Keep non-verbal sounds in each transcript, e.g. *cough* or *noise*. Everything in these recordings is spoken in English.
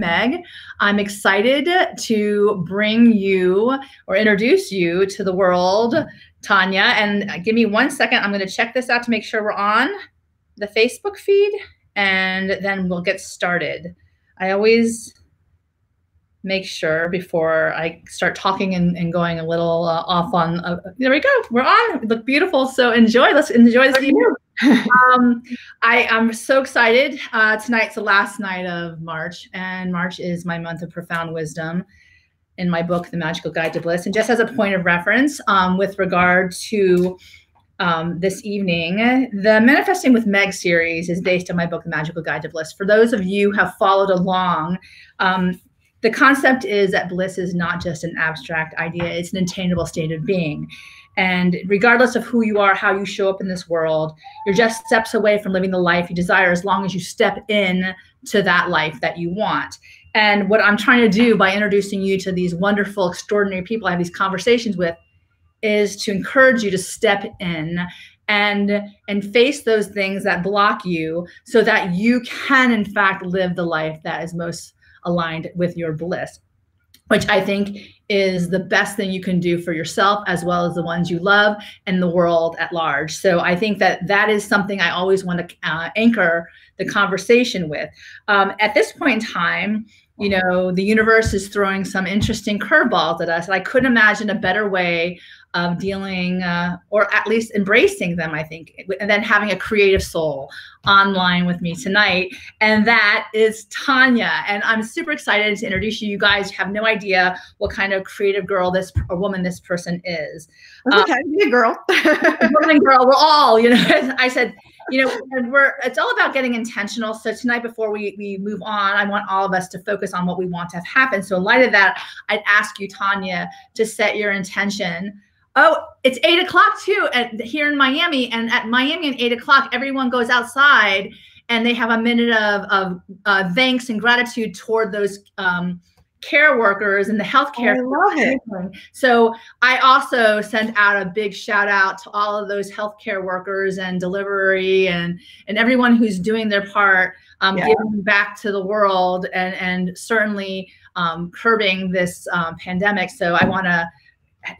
Meg. I'm excited to bring you or introduce you to the world, Tanya. And give me one second. I'm going to check this out to make sure we're on the Facebook feed and then we'll get started. I always make sure before I start talking and, and going a little uh, off on. Uh, there we go. We're on. look beautiful. So enjoy. Let's enjoy this *laughs* um, I am so excited. Uh, tonight's the last night of March, and March is my month of profound wisdom in my book, The Magical Guide to Bliss. And just as a point of reference, um, with regard to um, this evening, the Manifesting with Meg series is based on my book, The Magical Guide to Bliss. For those of you who have followed along, um, the concept is that bliss is not just an abstract idea, it's an attainable state of being. And regardless of who you are, how you show up in this world, you're just steps away from living the life you desire as long as you step in to that life that you want. And what I'm trying to do by introducing you to these wonderful, extraordinary people I have these conversations with is to encourage you to step in and and face those things that block you so that you can in fact live the life that is most aligned with your bliss, which I think is the best thing you can do for yourself as well as the ones you love and the world at large. So I think that that is something I always want to uh, anchor the conversation with. Um, at this point in time, you know, the universe is throwing some interesting curveballs at us. I couldn't imagine a better way of dealing uh, or at least embracing them, I think, and then having a creative soul online with me tonight. And that is Tanya. And I'm super excited to introduce you. You guys have no idea what kind of creative girl this or woman this person is. Okay, um, be a girl. woman, girl, we're all, you know, *laughs* I said, you know, we're it's all about getting intentional. So tonight, before we we move on, I want all of us to focus on what we want to have happen. So in light of that, I'd ask you, Tanya, to set your intention Oh, it's eight o'clock too at here in Miami. And at Miami at eight o'clock, everyone goes outside and they have a minute of, of uh, thanks and gratitude toward those um, care workers and the healthcare. I love it. So I also send out a big shout out to all of those healthcare workers and delivery and and everyone who's doing their part, um, yeah. giving back to the world and and certainly um, curbing this um, pandemic. So I want to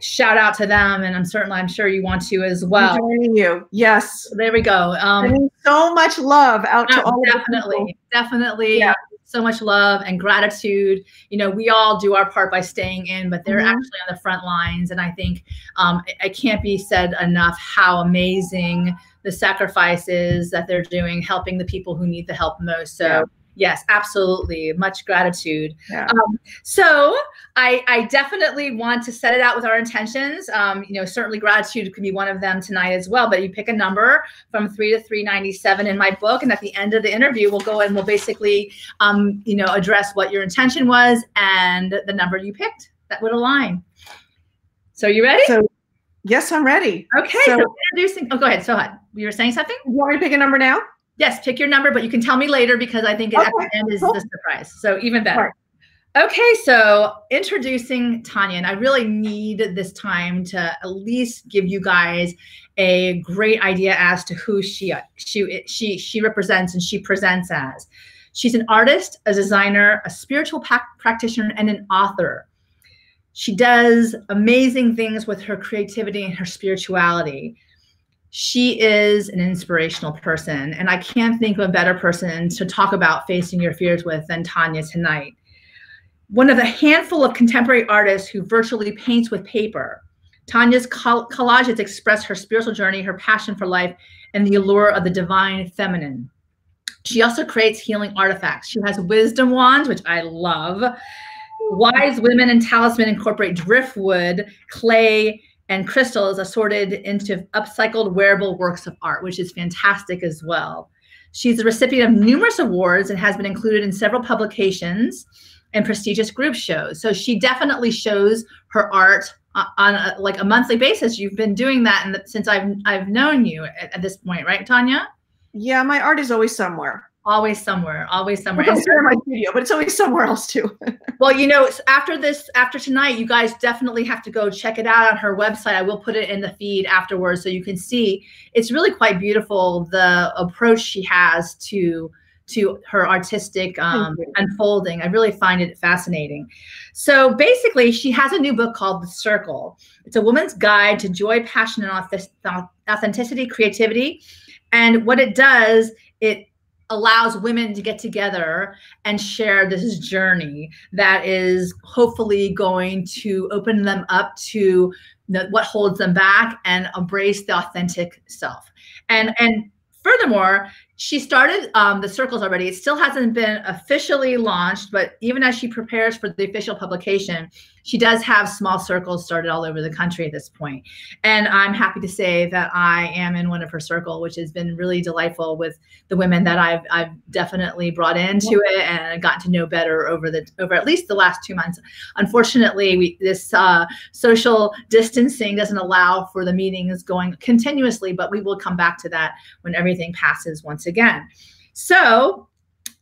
shout out to them and i'm certainly i'm sure you want to as well. Joining you. Yes. There we go. Um so much love out to all definitely definitely yeah. so much love and gratitude. You know we all do our part by staying in but they're mm-hmm. actually on the front lines and i think um, it can't be said enough how amazing the sacrifices that they're doing helping the people who need the help most. So yeah Yes, absolutely. Much gratitude. Yeah. Um, so I, I definitely want to set it out with our intentions. Um, you know, certainly gratitude could be one of them tonight as well. But you pick a number from three to three ninety seven in my book, and at the end of the interview, we'll go and we'll basically, um, you know, address what your intention was and the number you picked that would align. So you ready? So, yes, I'm ready. Okay. So, so introducing. Oh, go ahead. So you were saying something? You want me to pick a number now? Yes, pick your number, but you can tell me later because I think okay. at the end is cool. the surprise. So even better. Okay, so introducing Tanya, and I really need this time to at least give you guys a great idea as to who she she she she represents and she presents as. She's an artist, a designer, a spiritual practitioner, and an author. She does amazing things with her creativity and her spirituality she is an inspirational person. And I can't think of a better person to talk about facing your fears with than Tanya tonight. One of the handful of contemporary artists who virtually paints with paper. Tanya's collages express her spiritual journey, her passion for life, and the allure of the divine feminine. She also creates healing artifacts. She has wisdom wands, which I love. Wise women and talisman incorporate driftwood, clay, and crystals assorted into upcycled wearable works of art, which is fantastic as well. She's the recipient of numerous awards and has been included in several publications and prestigious group shows. So she definitely shows her art uh, on a, like a monthly basis. You've been doing that the, since I've I've known you at, at this point, right, Tanya? Yeah, my art is always somewhere always somewhere always somewhere it's in my studio but it's always somewhere else too *laughs* well you know after this after tonight you guys definitely have to go check it out on her website i will put it in the feed afterwards so you can see it's really quite beautiful the approach she has to to her artistic um, unfolding. I really find it fascinating. So basically, she has a new book called The Circle. It's a woman's guide to joy, passion, and authenticity, creativity. And what it does, it allows women to get together and share this journey that is hopefully going to open them up to the, what holds them back and embrace the authentic self and and furthermore she started um, the circles already. It still hasn't been officially launched, but even as she prepares for the official publication, she does have small circles started all over the country at this point. And I'm happy to say that I am in one of her circle, which has been really delightful with the women that I've I've definitely brought into it and gotten to know better over the over at least the last two months. Unfortunately, we, this uh, social distancing doesn't allow for the meetings going continuously, but we will come back to that when everything passes once again. So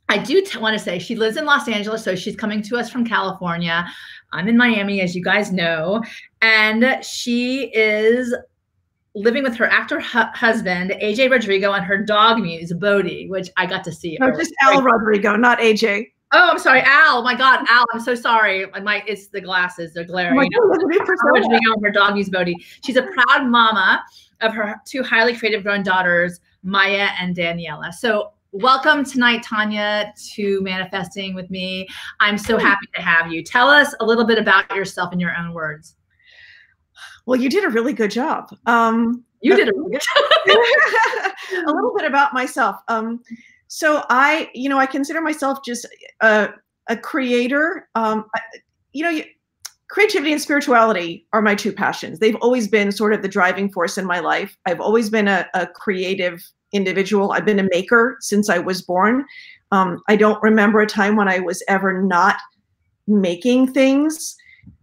I do want to say she lives in Los Angeles, so she's coming to us from California. I'm in Miami, as you guys know, and she is living with her actor hu- husband AJ Rodrigo and her dog muse Bodie, which I got to see. Oh, no, just Al Rodrigo, not AJ. Oh, I'm sorry, Al. My God, Al. I'm so sorry. My it's the glasses. They're glaring. Oh God, her dog muse Bodie. She's a proud mama of her two highly creative grown daughters, Maya and Daniela. So welcome tonight, Tanya, to Manifesting with me. I'm so happy to have you. Tell us a little bit about yourself in your own words. Well, you did a really good job. Um, you did a *laughs* really good job. a little bit about myself. Um, so I, you know, I consider myself just a, a creator. Um, you know, you, creativity and spirituality are my two passions. They've always been sort of the driving force in my life. I've always been a, a creative individual. I've been a maker since I was born. Um, I don't remember a time when I was ever not making things.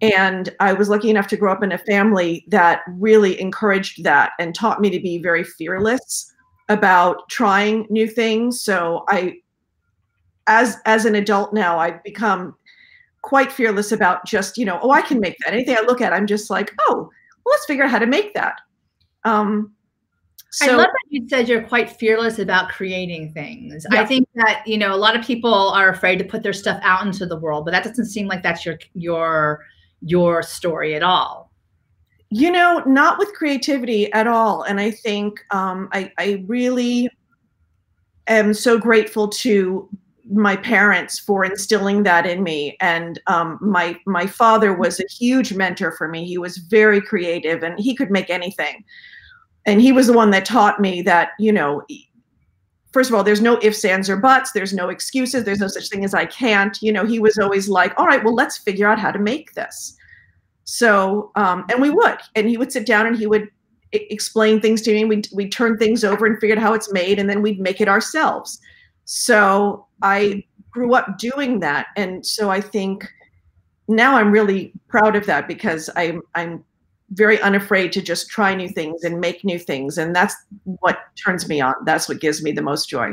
And I was lucky enough to grow up in a family that really encouraged that and taught me to be very fearless about trying new things. So I, as as an adult now, I've become quite fearless about just you know, oh, I can make that. Anything I look at, I'm just like, oh, well, let's figure out how to make that. Um, so, I love that you said you're quite fearless about creating things. Yeah. I think that you know a lot of people are afraid to put their stuff out into the world, but that doesn't seem like that's your your your story at all. You know, not with creativity at all. And I think um, I I really am so grateful to my parents for instilling that in me and um, my my father was a huge mentor for me he was very creative and he could make anything and he was the one that taught me that you know first of all there's no ifs ands or buts. There's no excuses. There's no such thing as i can't. You know he was always like all right well let's figure out how to make this. So um, and we would. And he would sit down and he would I- explain things to me. We'd, we'd turn things over and figure out how it's made and then we'd make it ourselves. So i grew up doing that. And so i think now i'm really proud of that because i'm i'm very unafraid to just try new things and make new things. And that's what turns me on. That's what gives me the most joy.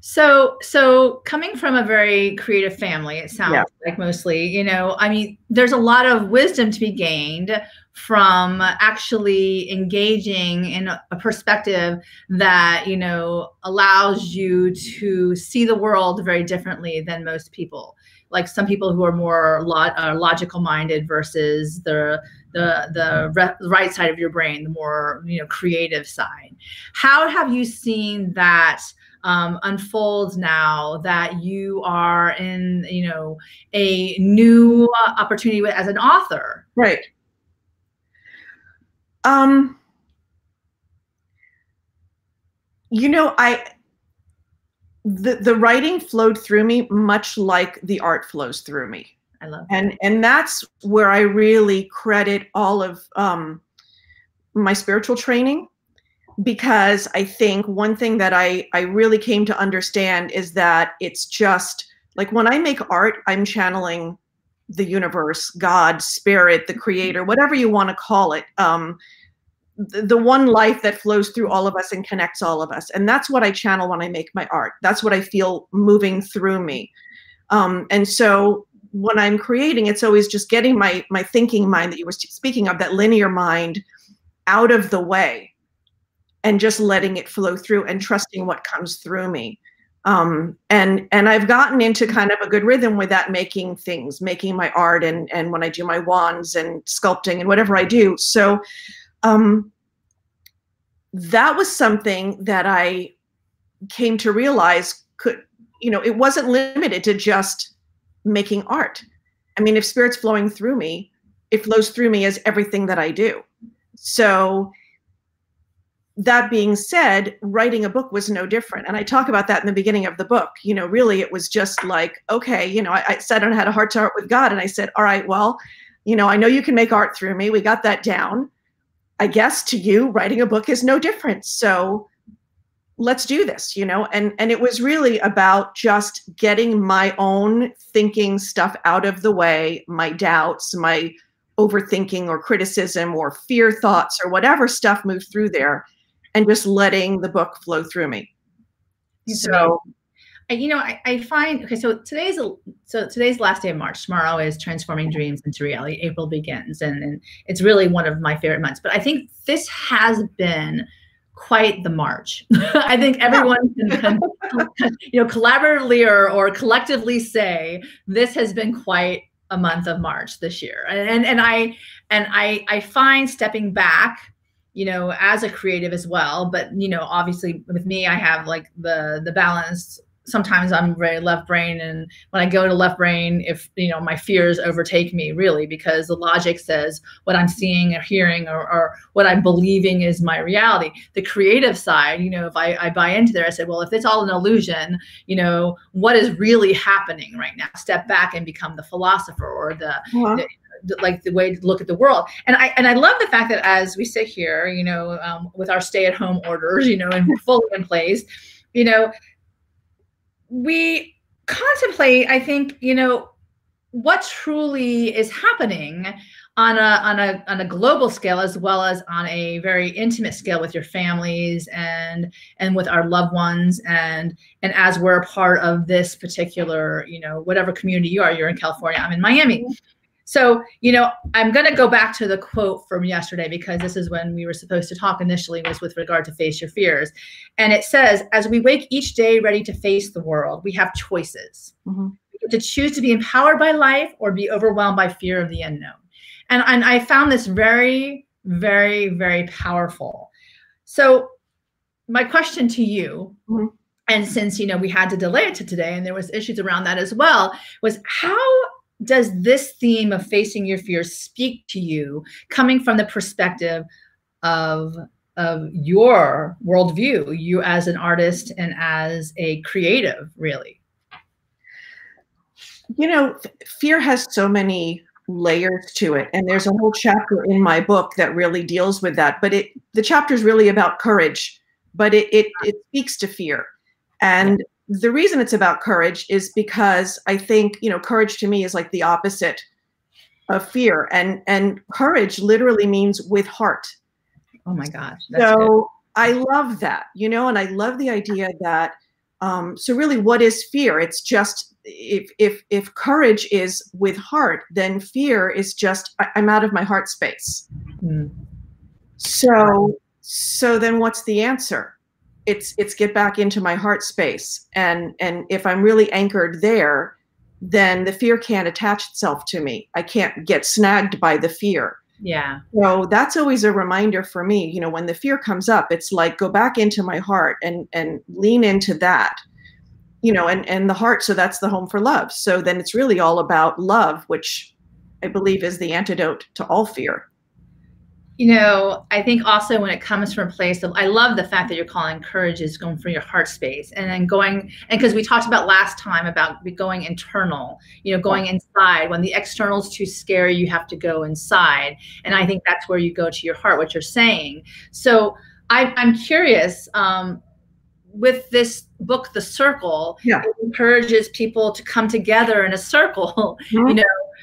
So so coming from a very creative family it sounds yeah. like mostly you know i mean there's a lot of wisdom to be gained from actually engaging in a perspective that you know allows you to see the world very differently than most people. Like some people who are more lo- uh, logical minded versus the the the re- right side of your brain, the more you know creative side. How have you seen that? Um, unfold now that you are in you know a new opportunity as an author right um you know i the the writing flowed through me much like the art flows through me. I love that. and and that's where I really credit all of um, my spiritual training because I think one thing that I I really came to understand is that it's just like when I make art, I'm channeling the universe, God, spirit, the creator, whatever you want to call it. Um, the one life that flows through all of us and connects all of us and that's what i channel when i make my art that's what i feel moving through me um, and so when i'm creating it's always just getting my my thinking mind that you were speaking of that linear mind out of the way and just letting it flow through and trusting what comes through me um, and and I've gotten into kind of a good rhythm with that, making things, making my art, and and when I do my wands and sculpting and whatever I do. So um, that was something that I came to realize could you know it wasn't limited to just making art. I mean, if spirit's flowing through me, it flows through me as everything that I do. So that being said, writing a book was no different. And I talk about that in the beginning of the book. You know, really, it was just like, okay, you know, I, I said I had a heart to heart with God. And I said, all right, well, you know, I know you can make art through me. We got that down. I guess to you, writing a book is no different. So let's do this, you know? And and it was really about just getting my own thinking stuff out of the way, my doubts, my overthinking or criticism or fear thoughts or whatever stuff moved through there and just letting the book flow through me. So, you know, I, I find okay. So today's a, so today's last day of March. Tomorrow is transforming dreams into reality. April begins, and, and it's really one of my favorite months. But I think this has been quite the march. *laughs* I think everyone can, can, you know, collaboratively or, or collectively say this has been quite a month of March this year. And and, and I and I I find stepping back you know as a creative as well but you know obviously with me i have like the the balance sometimes i'm very left brain and when i go to left brain if you know my fears overtake me really because the logic says what i'm seeing or hearing or, or what i'm believing is my reality the creative side you know if I, I buy into there i said well if it's all an illusion you know what is really happening right now step back and become the philosopher or the, uh-huh. the like the way to look at the world. And I and I love the fact that as we sit here, you know, um, with our stay-at-home orders, you know, and we're fully in place, you know, we contemplate. I think you know what truly is happening on a on a on a global scale as well as on a very intimate scale with your families and and with our loved ones and and as we're a part of this particular you know whatever community you are you're in california i'm in miami so, you know, I'm going to go back to the quote from yesterday because this is when we were supposed to talk initially was with regard to face your fears. And it says, as we wake each day ready to face the world, we have choices. Mm-hmm. To choose to be empowered by life or be overwhelmed by fear of the unknown. And, and I found this very, very, very powerful. So my question to you, mm-hmm. and since you know we had to delay it to today and there was issues around that as well, was how does this theme of facing your fears speak to you coming from the perspective of of your worldview you as an artist and as a creative really? You know fear has so many layers to it and there's a whole chapter in my book that really deals with that but it the chapter is really about courage but it it, it speaks to fear. And the reason it's about courage is because I think, you know, courage to me is like the opposite of fear. And and courage literally means with heart. Oh my gosh. so good. I love that, you know, and I love the idea that um, so really what is fear? It's just if if if courage is with heart, then fear is just I, am out of my heart space. Mm. So so then what's the answer? It's it's get back into my heart space. And and if i'm really anchored there then the fear can't attach itself to me. I can't get snagged by the fear. Yeah. So that's always a reminder for me you know when the fear comes up it's like go back into my heart and and lean into that. You know and and the heart so that's the home for love. So then it's really all about love which i believe is the antidote to all fear you know, I think also when it comes from a place of, I love the fact that you're calling courage is going for your heart space and then going, and because we talked about last time about going internal, you know, going inside. When the external is too scary, you have to go inside. And I think that's where you go to your heart, what you're saying. So I, I'm curious, um, with this book, The Circle, yeah. it encourages people to come together in a circle, *laughs* mm-hmm. you know,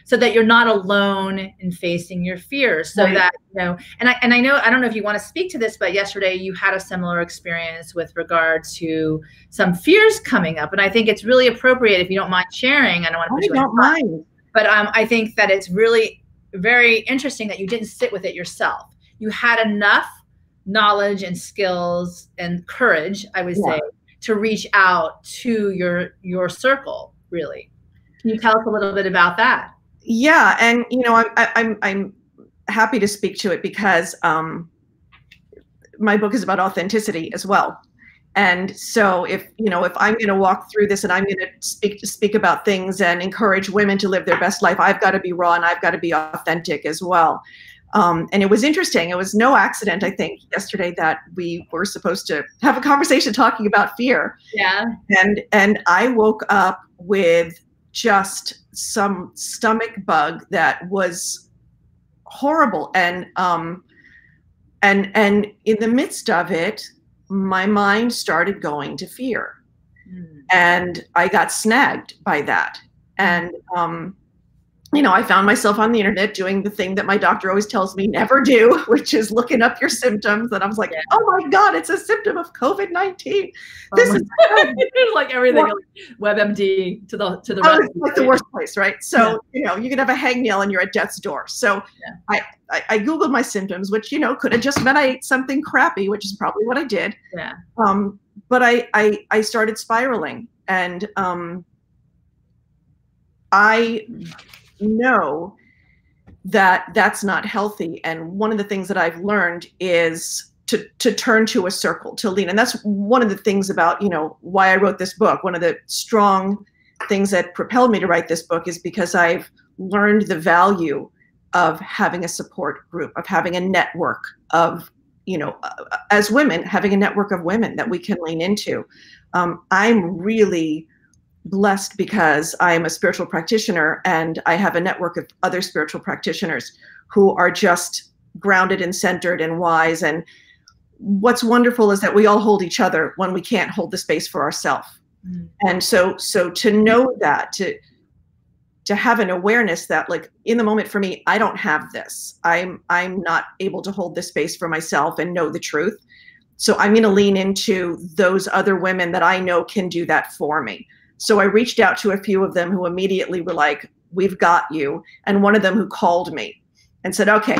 so that you're not alone in facing your fears. So right. that, you know, and I and I know I don't know if you want to speak to this, but yesterday you had a similar experience with regard to some fears coming up. And I think it's really appropriate if you don't mind sharing. I don't want to put I don't mind. But um, I think that it's really very interesting that you didn't sit with it yourself. You had enough knowledge and skills and courage, I would yeah. say, to reach out to your your circle really can you tell us a little bit about that yeah and you know i'm i'm i'm happy to speak to it because um my book is about authenticity as well. And so if you know if i'm going to walk through this and i'm going to speak to speak about things and encourage women to live their best life i've got to be raw and i've got to be authentic as well. Um, and it was interesting. It was no accident i think yesterday that we were supposed to have a conversation talking about fear. Yeah. And and i woke up with just some stomach bug that was horrible. And um and and in the midst of it my mind started going to fear. Mm. and i got snagged by that. And um, you know i found myself on the internet doing the thing that my doctor always tells me never do *laughs* which is looking up your symptoms and i was like yeah. oh my god it's a symptom of covid-19 oh this is *laughs* like everything well, webmd to the to the oh, like the worst place right so yeah. you know you can have a hangnail and you're at death's door so yeah. I I, I, googled my symptoms, which you know could have just meant I ate something crappy, which is probably what I did. Yeah. Um, but I, I I started spiraling, and um, I know that that's not healthy. And one of the things that I've learned is to to turn to a circle to lean, and that's one of the things about you know why I wrote this book. One of the strong things that propelled me to write this book is because I've learned the value of having a support group, of having a network of, you know, as women, having a network of women that we can lean into. Um, I'm really blessed because I am a spiritual practitioner and I have a network of other spiritual practitioners who are just grounded and centered and wise. And what's wonderful is that we all hold each other when we can't hold the space for ourselves. Mm. And so, so to know that, to to have an awareness that like in the moment for me i don't have this i'm i'm not able to hold this space for myself and know the truth so i'm going to lean into those other women that i know can do that for me so i reached out to a few of them who immediately were like we've got you and one of them who called me and said okay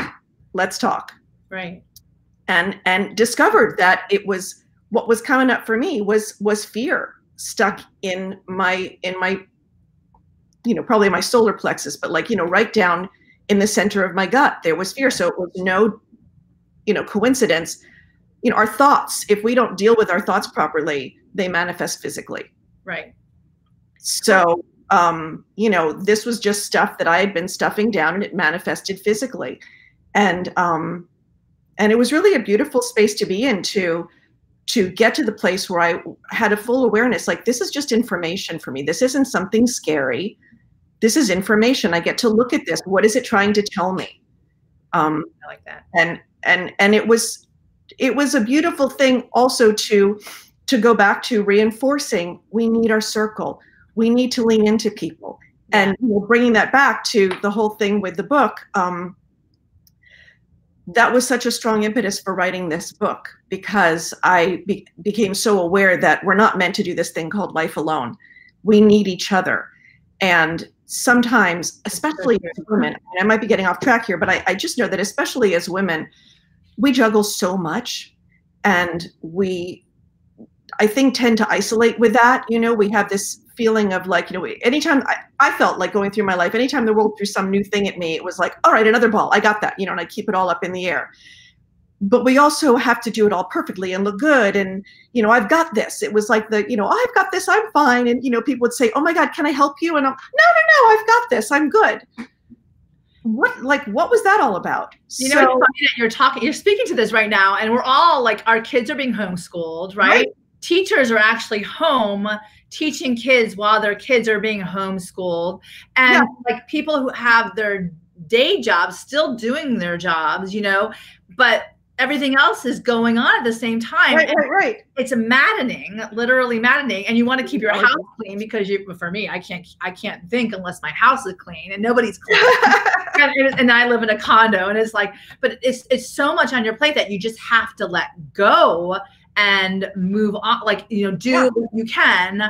let's talk right and and discovered that it was what was coming up for me was was fear stuck in my in my you know, probably my solar plexus, but like, you know, right down in the center of my gut, there was fear. So it was no, you know, coincidence. You know, our thoughts, if we don't deal with our thoughts properly, they manifest physically. Right. So, um, you know, this was just stuff that I had been stuffing down and it manifested physically. And, um, and it was really a beautiful space to be in to, to get to the place where I had a full awareness like this is just information for me. This isn't something scary this is information. I get to look at this. What is it trying to tell me? Um, I like that. And and and it was it was a beautiful thing also to to go back to reinforcing we need our circle. We need to lean into people. And you know, bringing that back to the whole thing with the book, um, that was such a strong impetus for writing this book because I be- became so aware that we're not meant to do this thing called life alone. We need each other. And sometimes, especially as women, I might be getting off track here, but I, I just know that especially as women, we juggle so much and we I think tend to isolate with that. You know, we have this feeling of like, you know, anytime I, I felt like going through my life, anytime the world threw some new thing at me, it was like, all right, another ball. I got that, you know, and I keep it all up in the air but we also have to do it all perfectly and look good and you know i've got this it was like the you know oh, i've got this i'm fine and you know people would say oh my god can i help you and i'm no no no i've got this i'm good what like what was that all about you know so, you're talking you're speaking to this right now and we're all like our kids are being homeschooled right, right. Teachers are actually home teaching kids while their kids are being homeschooled and yeah. like people who have their day jobs still doing their jobs you know but everything else is going on at the same time. Right, right, right. It's maddening, literally maddening. And you want to keep your house clean because you, for me, I can't, I can't think unless my house is clean and nobody's *laughs* clean. and, and, I live in a condo, and it's like, but it's it's so much on your plate that you just have to let go and move on. Like you know, do yeah. what you can,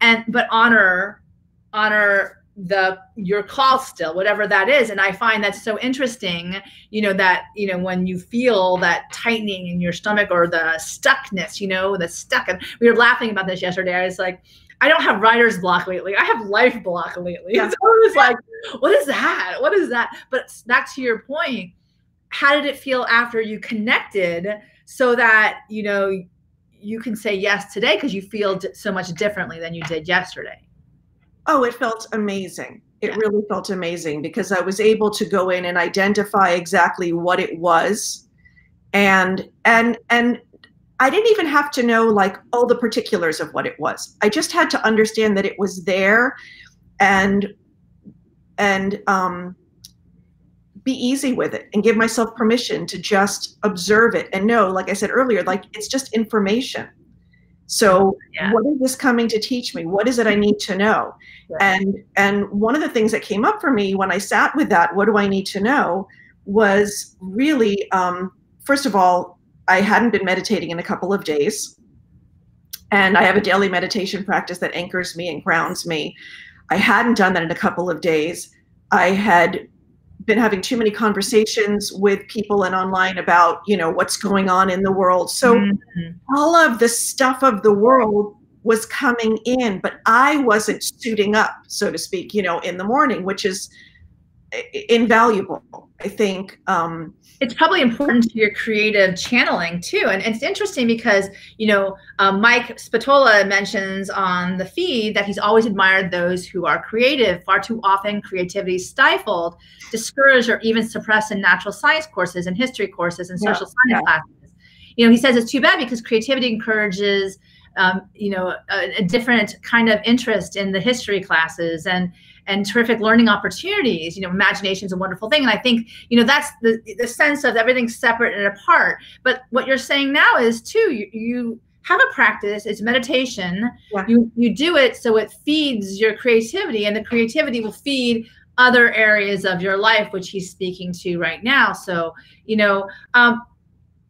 and but honor honor the your call still whatever that is and i find that so interesting you know that you know when you feel that tightening in your stomach or the stuckness you know the stuck and we were laughing about this yesterday i was like i don't have writer's block lately i have life block lately yeah. *laughs* so i was like what is that what is that but back to your point how did it feel after you connected so that you know you can say yes today because you feel so much differently than you did yesterday Oh, it felt amazing. It yeah. really felt amazing because I was able to go in and identify exactly what it was. And and and I didn't even have to know like all the particulars of what it was. I just had to understand that it was there and and um be easy with it and give myself permission to just observe it and know like i said earlier like it's just information so yeah. what is this coming to teach me? What is it I need to know? And and one of the things that came up for me when I sat with that, what do I need to know, was really um, first of all, I hadn't been meditating in a couple of days. And I have a daily meditation practice that anchors me and grounds me. I hadn't done that in a couple of days. I had been having too many conversations with people and online about you know what's going on in the world so mm-hmm. all of the stuff of the world was coming in but i wasn't suiting up so to speak you know in the morning which is invaluable i think um, it's probably important to your creative channeling too. And it's interesting because you know um, mike spatola mentions on the feed that he's always admired those who are creative. Far too often creativity is stifled discouraged or even suppressed in natural science courses and history courses and social yeah, science yeah. classes. You know he says it's too bad because creativity encourages um, you know a, a different kind of interest in the history classes. And and terrific learning opportunities. You know, imagination is a wonderful thing. And I think, you know, that's the, the sense of everything separate and apart. But what you're saying now is too, you, you have a practice, it's meditation. Yeah. You you do it so it feeds your creativity and the creativity will feed other areas of your life, which he's speaking to right now. So, you know, um,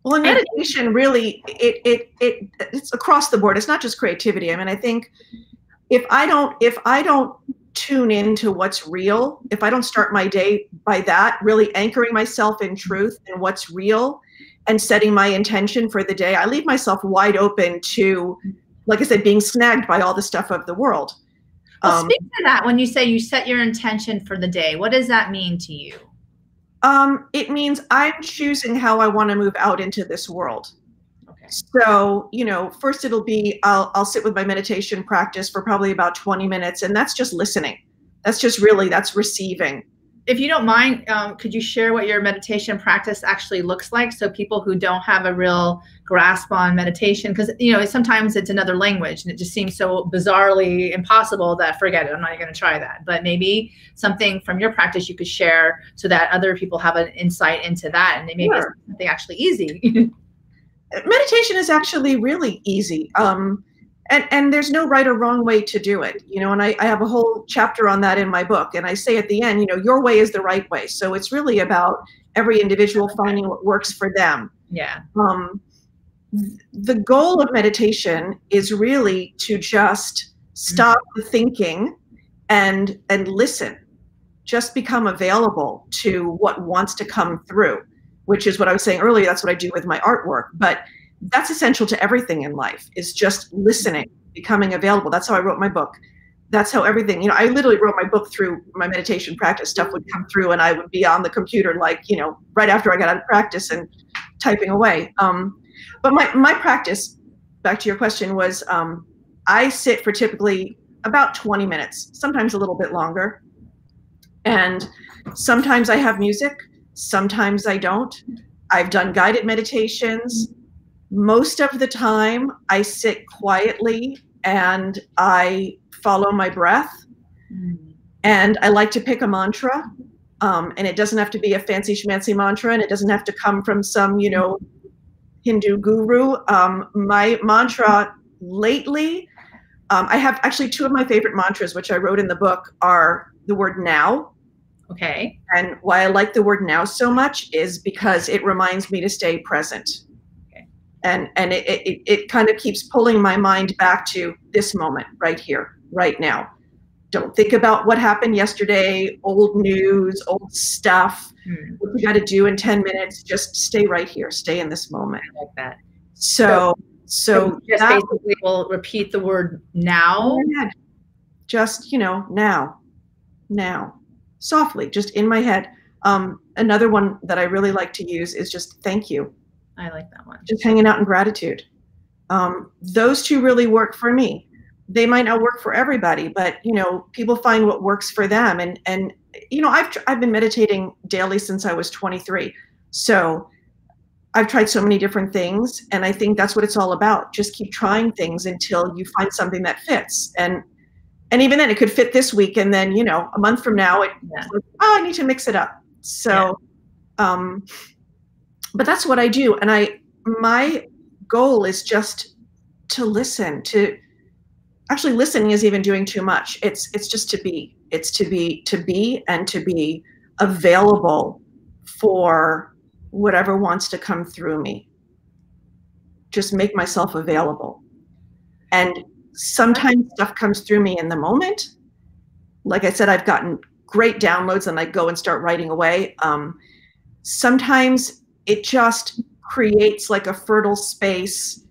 well, in meditation, really, it, it it it's across the board. It's not just creativity. I mean, I think if I don't if I don't tune into what's real, if I don't start my day by that, really anchoring myself in truth and what's real and setting my intention for the day, I leave myself wide open to, like I said, being snagged by all the stuff of the world. Well, um, speak to that when you say you set your intention for the day. What does that mean to you? Um, it means I'm choosing how I want to move out into this world. So, you know, first it'll be I'll I'll sit with my meditation practice for probably about 20 minutes and that's just listening. That's just really that's receiving. If you don't mind, um, could you share what your meditation practice actually looks like so people who don't have a real grasp on meditation because you know sometimes it's another language and it just seems so bizarrely impossible that forget it i'm not even going to try that but maybe something from your practice you could share so that other people have an insight into that and maybe sure. it's something actually easy *laughs* meditation is actually really easy. Um, and, and there's no right or wrong way to do it, you know, and I, I have a whole chapter on that in my book. And I say at the end, you know, your way is the right way. So it's really about every individual finding what works for them. Yeah. Um, the goal of meditation is really to just stop mm-hmm. the thinking and and listen just become available to what wants to come through which is what I was saying earlier. That's what I do with my artwork. But that's essential to everything in life is just listening, becoming available. That's how I wrote my book. That's how everything, you know, I literally wrote my book through my meditation practice. Stuff would come through and I would be on the computer, like, you know, right after I got out of practice and typing away. Um, but my, my practice, back to your question, was um, I sit for typically about 20 minutes, sometimes a little bit longer. And sometimes I have music Sometimes I don't. I've done guided meditations. Most of the time, I sit quietly and I follow my breath. And I like to pick a mantra. Um, and it doesn't have to be a fancy schmancy mantra, and it doesn't have to come from some, you know, Hindu guru. Um, my mantra lately, um, I have actually two of my favorite mantras, which I wrote in the book, are the word now Okay. And why I like the word now so much is because it reminds me to stay present. Okay. And and it, it, it kind of keeps pulling my mind back to this moment right here, right now. don't think about what happened yesterday, old news, old stuff. Hmm. What you got to do in 10 minutes, just stay right here, stay in this moment. I like that. So, so, so just that, basically we'll repeat the word now. Just, you know, now, now, softly, just in my head. Um, another one that I really like to use is just thank you. I like that one. Just hanging out in gratitude. Um, those two really work for me they might not work for everybody but you know people find what works for them and and you know i've i've been meditating daily since i was 23 so i've tried so many different things and i think that's what it's all about just keep trying things until you find something that fits and and even then it could fit this week and then you know a month from now it yeah. like, oh i need to mix it up so yeah. um but that's what i do and i my goal is just to listen to actually listening is even doing too much it's it's just to be it's to be to be and to be available for whatever wants to come through me just make myself available and sometimes stuff comes through me in the moment. Like i said i've gotten great downloads and i go and start writing away. Um, sometimes it just creates like a fertile space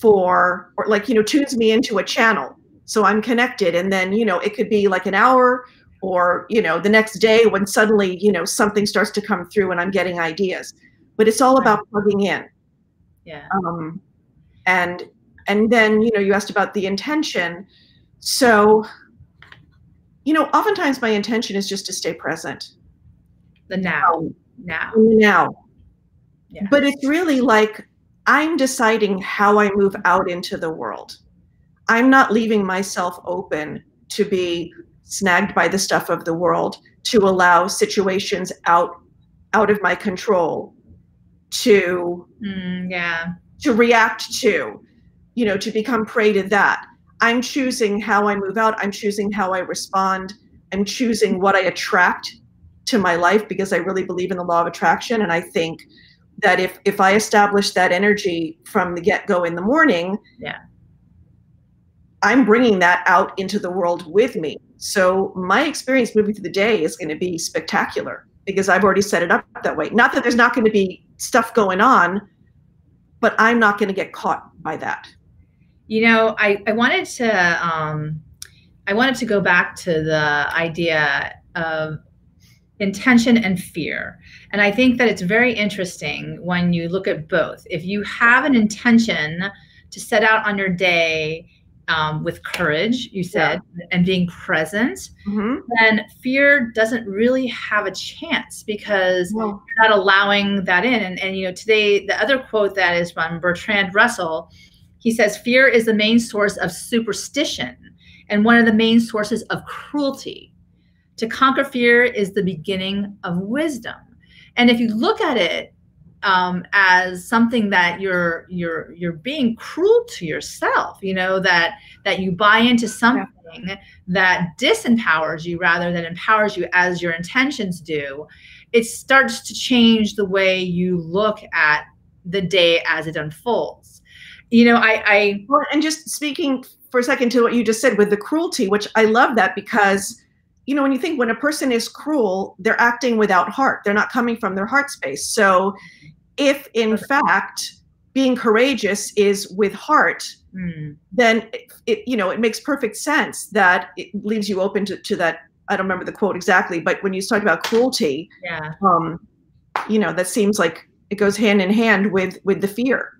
for or like you know tunes me into a channel. So i'm connected and then you know it could be like an hour or you know the next day when suddenly you know something starts to come through and i'm getting ideas. But it's all about plugging in. Yeah. Um and and then you know you asked about the intention. So you know oftentimes my intention is just to stay present. The now. Um, now. now. Yeah. but it's really like i'm deciding how i move out into the world. I'm not leaving myself open to be snagged by the stuff of the world, to allow situations out out of my control to mm, yeah. to react to you know to become prey to that i'm choosing how i move out i'm choosing how i respond i'm choosing what i attract to my life because i really believe in the law of attraction and i think that if if i establish that energy from the get-go in the morning yeah I'm bringing that out into the world with me. So my experience moving through the day is going to be spectacular because I've already set it up that way. Not that there's not going to be stuff going on, but I'm not going to get caught by that. You know, I, I wanted to um, I wanted to go back to the idea of intention and fear. And I think that it's very interesting when you look at both. If you have an intention to set out on your day um, with courage, you said, yeah. and being present, mm-hmm. then fear doesn't really have a chance because you're not allowing that in. And, and, you know, today, the other quote that is from Bertrand Russell, he says, Fear is the main source of superstition and one of the main sources of cruelty. To conquer fear is the beginning of wisdom. And if you look at it um, as something that you're you're you're being cruel to yourself you know that that you buy into something yeah. that disempowers you rather than empowers you as your intentions do it starts to change the way you look at the day as it unfolds you know i i well, and just speaking for a second to what you just said with the cruelty which i love that because you know when you think when a person is cruel they're acting without heart. They're not coming from their heart space. So if in fact being courageous is with heart mm. then it, it, you know it makes perfect sense that it leaves you open to, to that i don't remember the quote exactly but when you talk about cruelty yeah. um you know that seems like it goes hand in hand with with the fear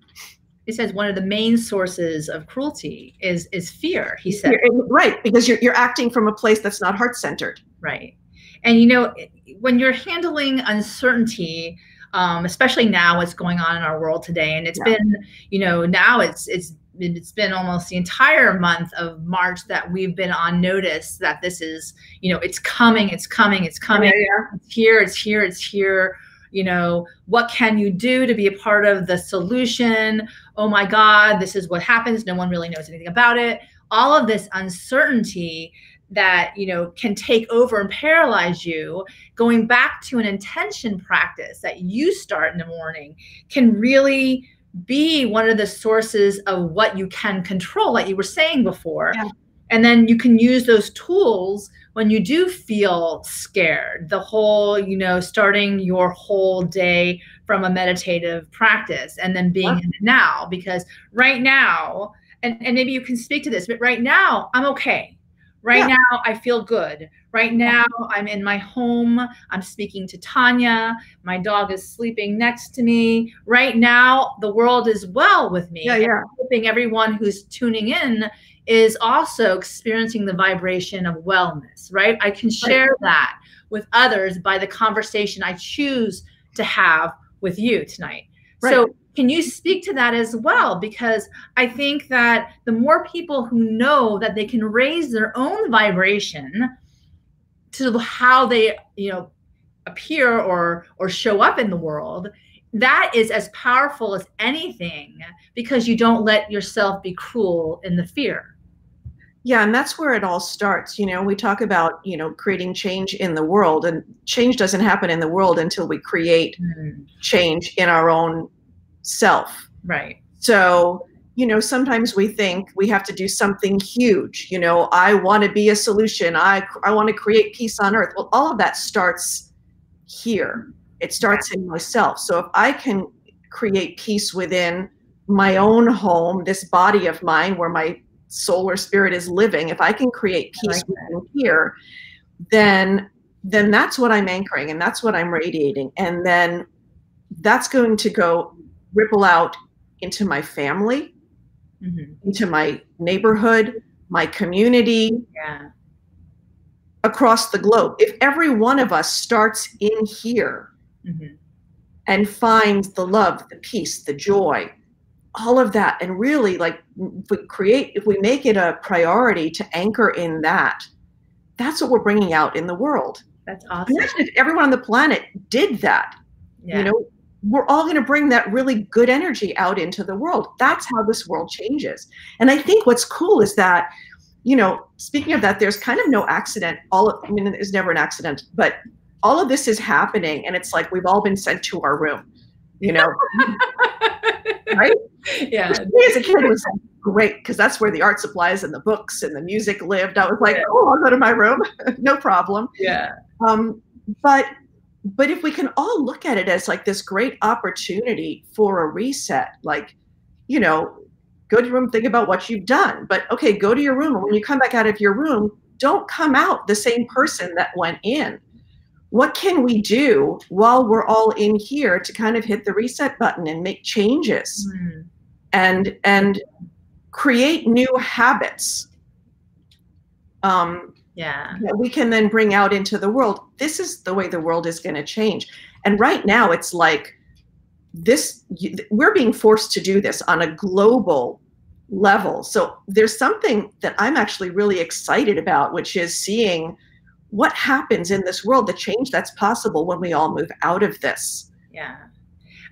it says one of the main sources of cruelty is is fear he said right because you're, you're acting from a place that's not heart centered right and you know when you're handling uncertainty um, especially now what's going on in our world today. And it's yeah. been, you know, now it's it's it's been almost the entire month of March that we've been on notice that this is, you know, it's coming, it's coming, it's coming. Yeah, yeah. It's here, it's here, it's here. You know, what can you do to be a part of the solution? Oh my God, this is what happens. No one really knows anything about it. All of this uncertainty that you know can take over and paralyze you going back to an intention practice that you start in the morning can really be one of the sources of what you can control like you were saying before yeah. and then you can use those tools when you do feel scared the whole you know starting your whole day from a meditative practice and then being in the now because right now and, and maybe you can speak to this but right now i'm okay right yeah. now i feel good right now i'm in my home i'm speaking to tanya my dog is sleeping next to me right now the world is well with me yeah, yeah. hoping everyone who's tuning in is also experiencing the vibration of wellness, right? I can share right. that with others by the conversation I choose to have with you tonight. Right. So, can you speak to that as well? Because I think that the more people who know that they can raise their own vibration to how they, you know, appear or or show up in the world, that is as powerful as anything because you don't let yourself be cruel in the fear. Yeah, and that's where it all starts. You know, we talk about, you know, creating change in the world, and change doesn't happen in the world until we create mm. change in our own self. Right. So, you know, sometimes we think we have to do something huge. You know, I want to be a solution. I I want to create peace on earth. Well, all of that starts here. It starts in myself. So if I can create peace within my own home, this body of mine where my soul or spirit is living, if I can create peace like here, then then that's what I'm anchoring and that's what I'm radiating. And then that's going to go ripple out into my family, mm-hmm. into my neighborhood, my community, yeah. across the globe. If every one of us starts in here mm-hmm. and finds the love, the peace, the joy, all of that and really like we create if we make it a priority to anchor in that that's what we're bringing out in the world. That's awesome. imagine if everyone on the planet did that yeah. you know? We're all going to bring that really good energy out into the world. That's how this world changes. And i think what's cool is that you know speaking of that there's kind of no accident. All of, i mean there's never an accident but all of this is happening and it's like we've all been sent to our room you know? *laughs* Right? *laughs* Yeah. As a kid, it was great because that's where the art supplies and the books and the music lived. I was like, yeah. oh, I'll go to my room, *laughs* no problem. Yeah. Um, but but if we can all look at it as like this great opportunity for a reset, like, you know, go to your room, think about what you've done. But okay, go to your room. And when you come back out of your room, don't come out the same person that went in what can we do while we're all in here to kind of hit the reset button and make changes mm. And and create new habits um, yeah that we can then bring out into the world this is the way the world is going to change and right now it's like this we're being forced to do this on a global level so there's something that i'm actually really excited about which is seeing what happens in this world, the change that's possible when we all move out of this. Yeah.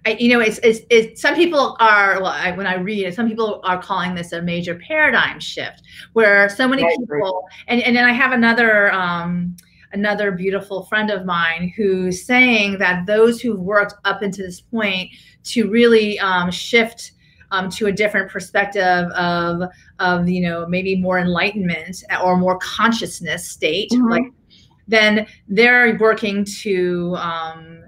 I, you know, it's, it's, it's, some people are, well, I, when I read it, some people are calling this a major paradigm shift where so many people, and, and then I have another, um, another beautiful friend of mine who's saying that those who've worked up into this point to really um, shift um, to a different perspective of, of, you know, maybe more enlightenment or more consciousness state, mm-hmm. like then they're working to um,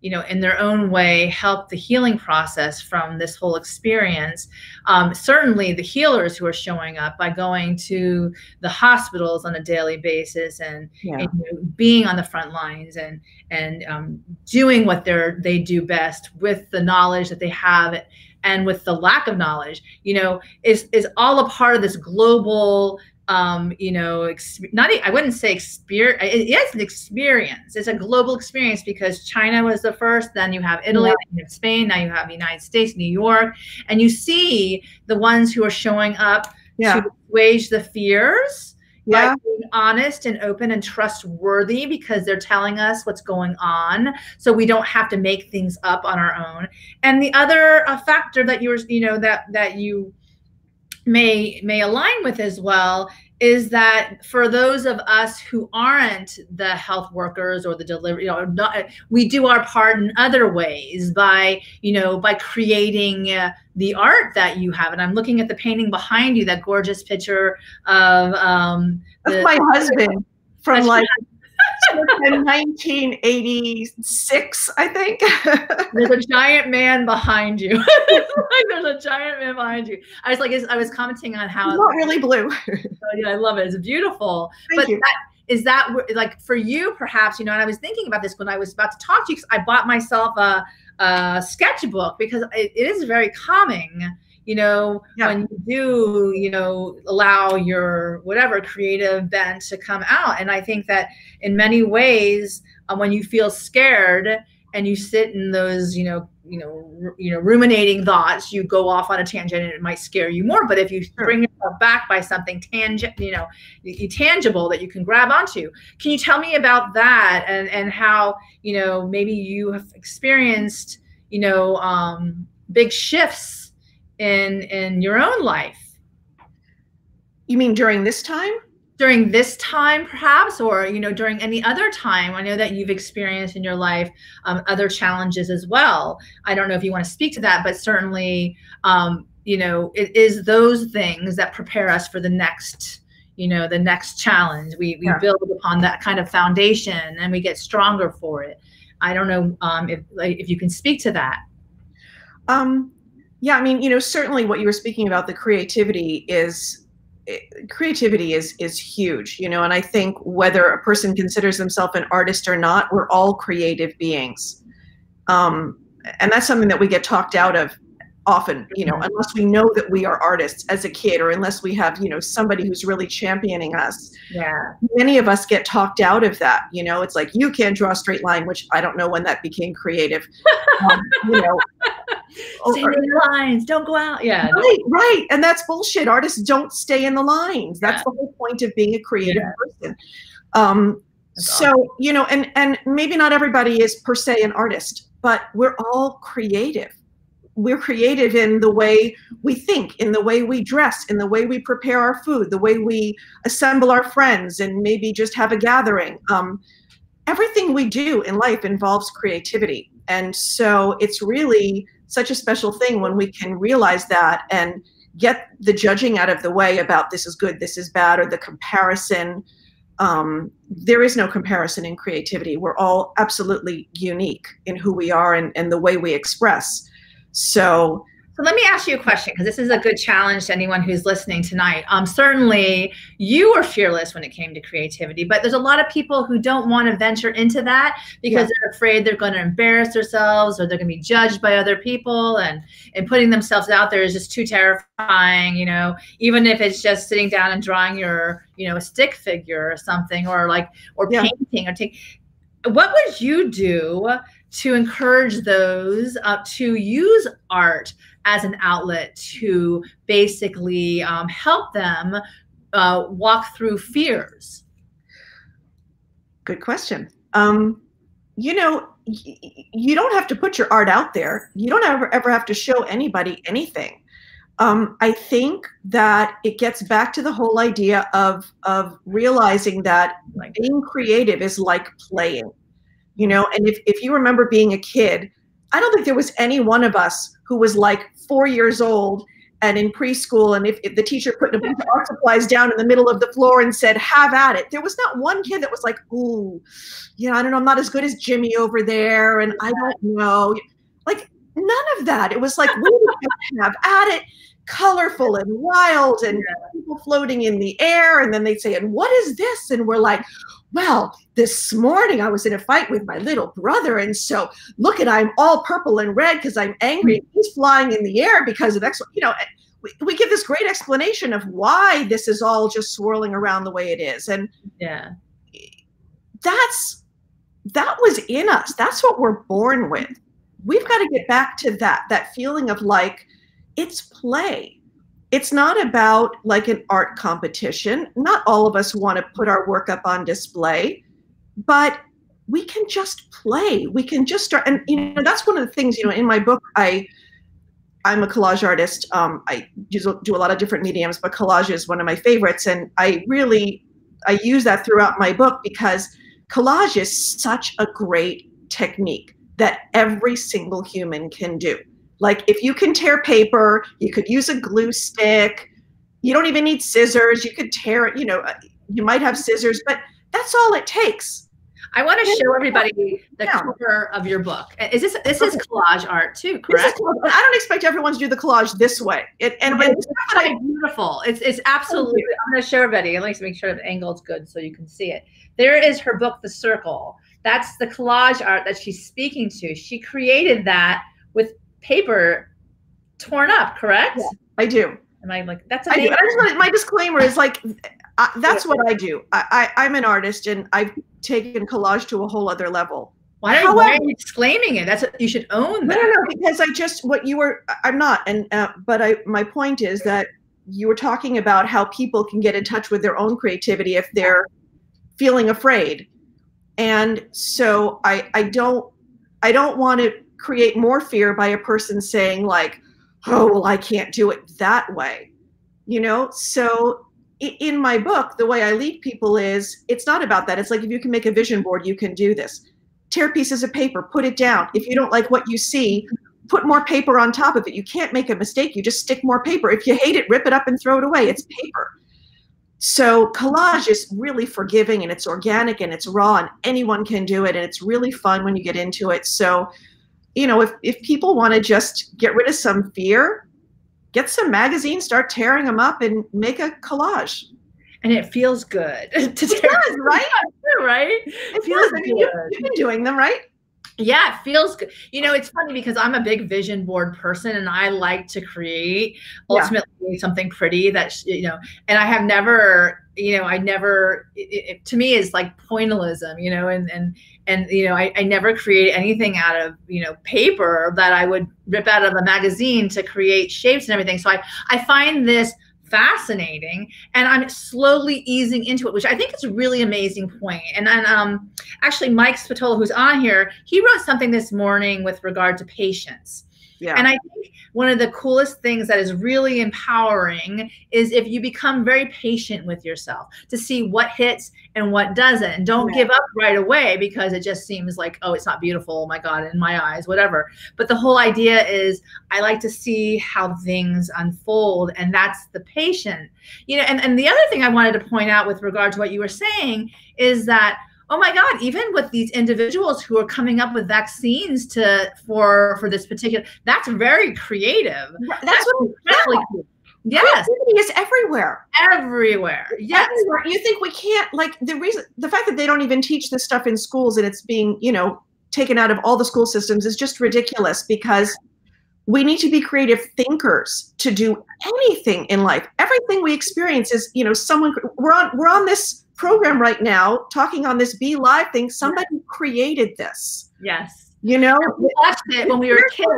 you know in their own way help the healing process from this whole experience um, certainly the healers who are showing up by going to the hospitals on a daily basis and, yeah. and you know, being on the front lines and and um, doing what they're they do best with the knowledge that they have and with the lack of knowledge you know is is all a part of this global um, you know, ex- not I wouldn't say experience. It is an experience. It's a global experience because China was the first. Then you have Italy, yeah. you have Spain. Now you have the United States, New York, and you see the ones who are showing up yeah. to wage the fears. Yeah. being honest and open and trustworthy because they're telling us what's going on, so we don't have to make things up on our own. And the other uh, factor that you were, you know, that that you may may align with as well is that for those of us who aren't the health workers or the delivery, you know, not, we do our part in other ways by, you know, by creating uh, the art that you have. And I'm looking at the painting behind you, that gorgeous picture of um, the, my husband from like 1986, I think. *laughs* There's a giant man behind you. *laughs* There's a giant man behind you. I was like, I was commenting on how it's not really blue. *laughs* oh, yeah, I love it. It's beautiful. Thank but you. That, is that like for you, perhaps, you know, and I was thinking about this when I was about to talk to you because I bought myself a, a sketchbook because it, it is very calming you know, yeah. when you do, you know, allow your whatever creative bent to come out. And I think that in many ways, um, when you feel scared and you sit in those, you know, you know, r- you know, ruminating thoughts, you go off on a tangent and it might scare you more. But if you sure. bring yourself back by something tangent, you know, tangible that you can grab onto, can you tell me about that and and how you know maybe you have experienced, you know, um, big shifts in in your own life. You mean during this time? During this time perhaps or you know during any other time. I know that you've experienced in your life um, other challenges as well. I don't know if you want to speak to that but certainly um, you know it is those things that prepare us for the next you know the next challenge. We, we yeah. build upon that kind of foundation and we get stronger for it. I don't know um, if like, if you can speak to that. Um, yeah, I mean, you know, certainly what you were speaking about, the creativity is eh, creativity is is huge, you know, and I think whether a person considers themselves an artist or not, we're all creative beings. Um, and that's something that we get talked out of often you know mm-hmm. unless we know that we are artists as a kid or unless we have you know somebody who's really championing us yeah many of us get talked out of that you know it's like you can't draw a straight line which i don't know when that became creative *laughs* um, you know stay in the lines don't go out yeah right right and that's bullshit artists don't stay in the lines that's yeah. the whole point of being a creative yeah. person um so awesome. you know and and maybe not everybody is per se an artist but we're all creative we're creative in the way we think, in the way we dress, in the way we prepare our food, the way we assemble our friends and maybe just have a gathering. Um, everything we do in life involves creativity. And so it's really such a special thing when we can realize that and get the judging out of the way about this is good, this is bad, or the comparison. Um, there is no comparison in creativity. We're all absolutely unique in who we are and, and the way we express. So so let me ask you a question because this is a good challenge to anyone who's listening tonight. Um, certainly, you were fearless when it came to creativity, but there's a lot of people who don't want to venture into that because yeah. they're afraid they're going to embarrass themselves or they're going to be judged by other people, and and putting themselves out there is just too terrifying. You know, even if it's just sitting down and drawing your, you know, a stick figure or something, or like or yeah. painting or take. What would you do to encourage those uh, to use art as an outlet to basically um, help them uh, walk through fears? Good question. Um, you know, y- you don't have to put your art out there. You don't ever ever have to show anybody anything. Um, I think that it gets back to the whole idea of of realizing that being creative is like playing you know and if, if you remember being a kid i don't think there was any one of us who was like four years old and in preschool and if, if, the teacher put a bunch of art supplies down in the middle of the floor and said have at it. There was not one kid that was like ooh yeah i don't know i'm not as good as jimmy over there and i don't know. Like none of that. It was like we have at it? Colorful and wild and people floating in the air and then they'd say and what is this? And we're like well, this morning I was in a fight with my little brother. And so look at, I'm all purple and red because I'm angry. Mm. He's flying in the air because of X. You know, eh, we, we give this great explanation of why this is all just swirling around the way it is. And yeah, that's, that was in us. That's what we're born with. We've got to get back to that, that feeling of like, it's play it's not about like an art competition. Not all of us want to put our work up on display, but we can just play. We can just start. And, you know, that's one of the things, you know, in my book, I, I'm a collage artist. Um, I do, do a lot of different mediums, but collage is one of my favorites, and I really I use that throughout my book because collage is such a great technique that every single human can do. Like if you can tear paper, you could use a glue stick. You don't even need scissors. You could tear it. You know, uh, you might have scissors, but that's all it takes I want to show everybody the yeah. cover of your book. Is this this is collage art too, correct? I don't expect everyone to do the collage this way. It and, it's beautiful. It's it's absolutely. I'm going to show everybody. At to make sure the angle is good so you can see it. There is her book, The Circle. That's the collage art that she's speaking to. She created that with paper torn up, correct? Yeah, I do. Am I like that's amazing? I do. my disclaimer is like I, that's what I do. I, I, am an artist and I've taken collage to a whole other level. Why are, why are you exclaiming it? That's a, you should own that. No, no, no, because I just what you were. I'm not, and uh, but I my point is that you were talking about how people can get in touch with their own creativity if they're feeling afraid, and so I I don't I don't want to create more fear by a person saying like, oh well I can't do it that way, you know. So in my book, the way I lead people is it's not about that. It's like if you can make a vision board, you can do this. Tear pieces of paper, put it down. If you don't like what you see, put more paper on top of it. You can't make a mistake. You just stick more paper. If you hate it, rip it up and throw it away. It's paper. So collage is really forgiving and it's organic and it's raw and anyone can do it and it's really fun when you get into it. So, you know, if if people want to just get rid of some fear, get some magazines, start tearing them up, and make a collage. And it feels good *laughs* to it tear. Does, right? *laughs* right? It feels. I mean, you, you've been doing them, right? Yeah, it feels good. You know, it's funny because I'm a big vision board person and I like to create ultimately yeah. something pretty that, you know, and I have never, you know, I never, it, it, to me is like pointillism, you know, and, and, and, you know, I, I never create anything out of, you know, paper that I would rip out of a magazine to create shapes and everything. So I, I find this fascinating and i'm slowly easing into it which i think is a really amazing point and then um, actually mike spatola who's on here he wrote something this morning with regard to patience yeah. And I think one of the coolest things that is really empowering is if you become very patient with yourself to see what hits and what doesn't. And don't give up right away because it just seems like, oh, it's not beautiful. Oh my God, in my eyes, whatever. But the whole idea is I like to see how things unfold. And that's the patient. You know, and, and the other thing I wanted to point out with regard to what you were saying is that oh my god even with these individuals who are coming up with vaccines to for for this particular that's very creative that's, that's what really cool. Yes, creativity is everywhere. Everywhere. Yes. Everywhere. You think we can't like the reason the fact that they don't even teach this stuff in schools and it's being, you know, taken out of all the school systems is just ridiculous because we need to be creative thinkers to do anything in life. Everything we experience is, you know, someone we're on we're on this program right now talking on this BeLive thing. Somebody yes. created this. Yes. You know, we watched it when we were kids.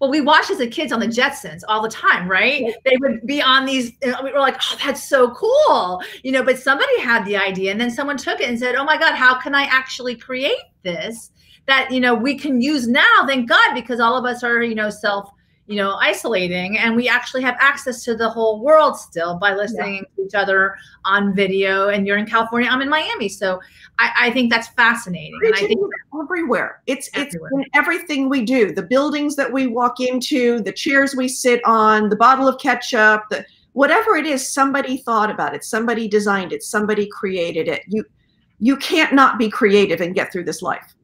Well, we watched as a kids on the Jetsons all the time, right? They would be on these. We were like, "Oh, that's so cool," you know. But somebody had the idea, and then someone took it and said, "Oh my God, how can I actually create this that you know we can use now?" Thank God, because all of us are you know self you know, isolating. And we actually have access to the whole world still by listening yeah. to each other on video. And you're in California, I'm in Miami. So I, I think that's fascinating. And I think everywhere. It's everywhere. it's in everything we do. The buildings that we walk into, the chairs we sit on, the bottle of ketchup, the whatever it is, somebody thought about it, somebody designed it, somebody created it. You you can't not be creative and get through this life.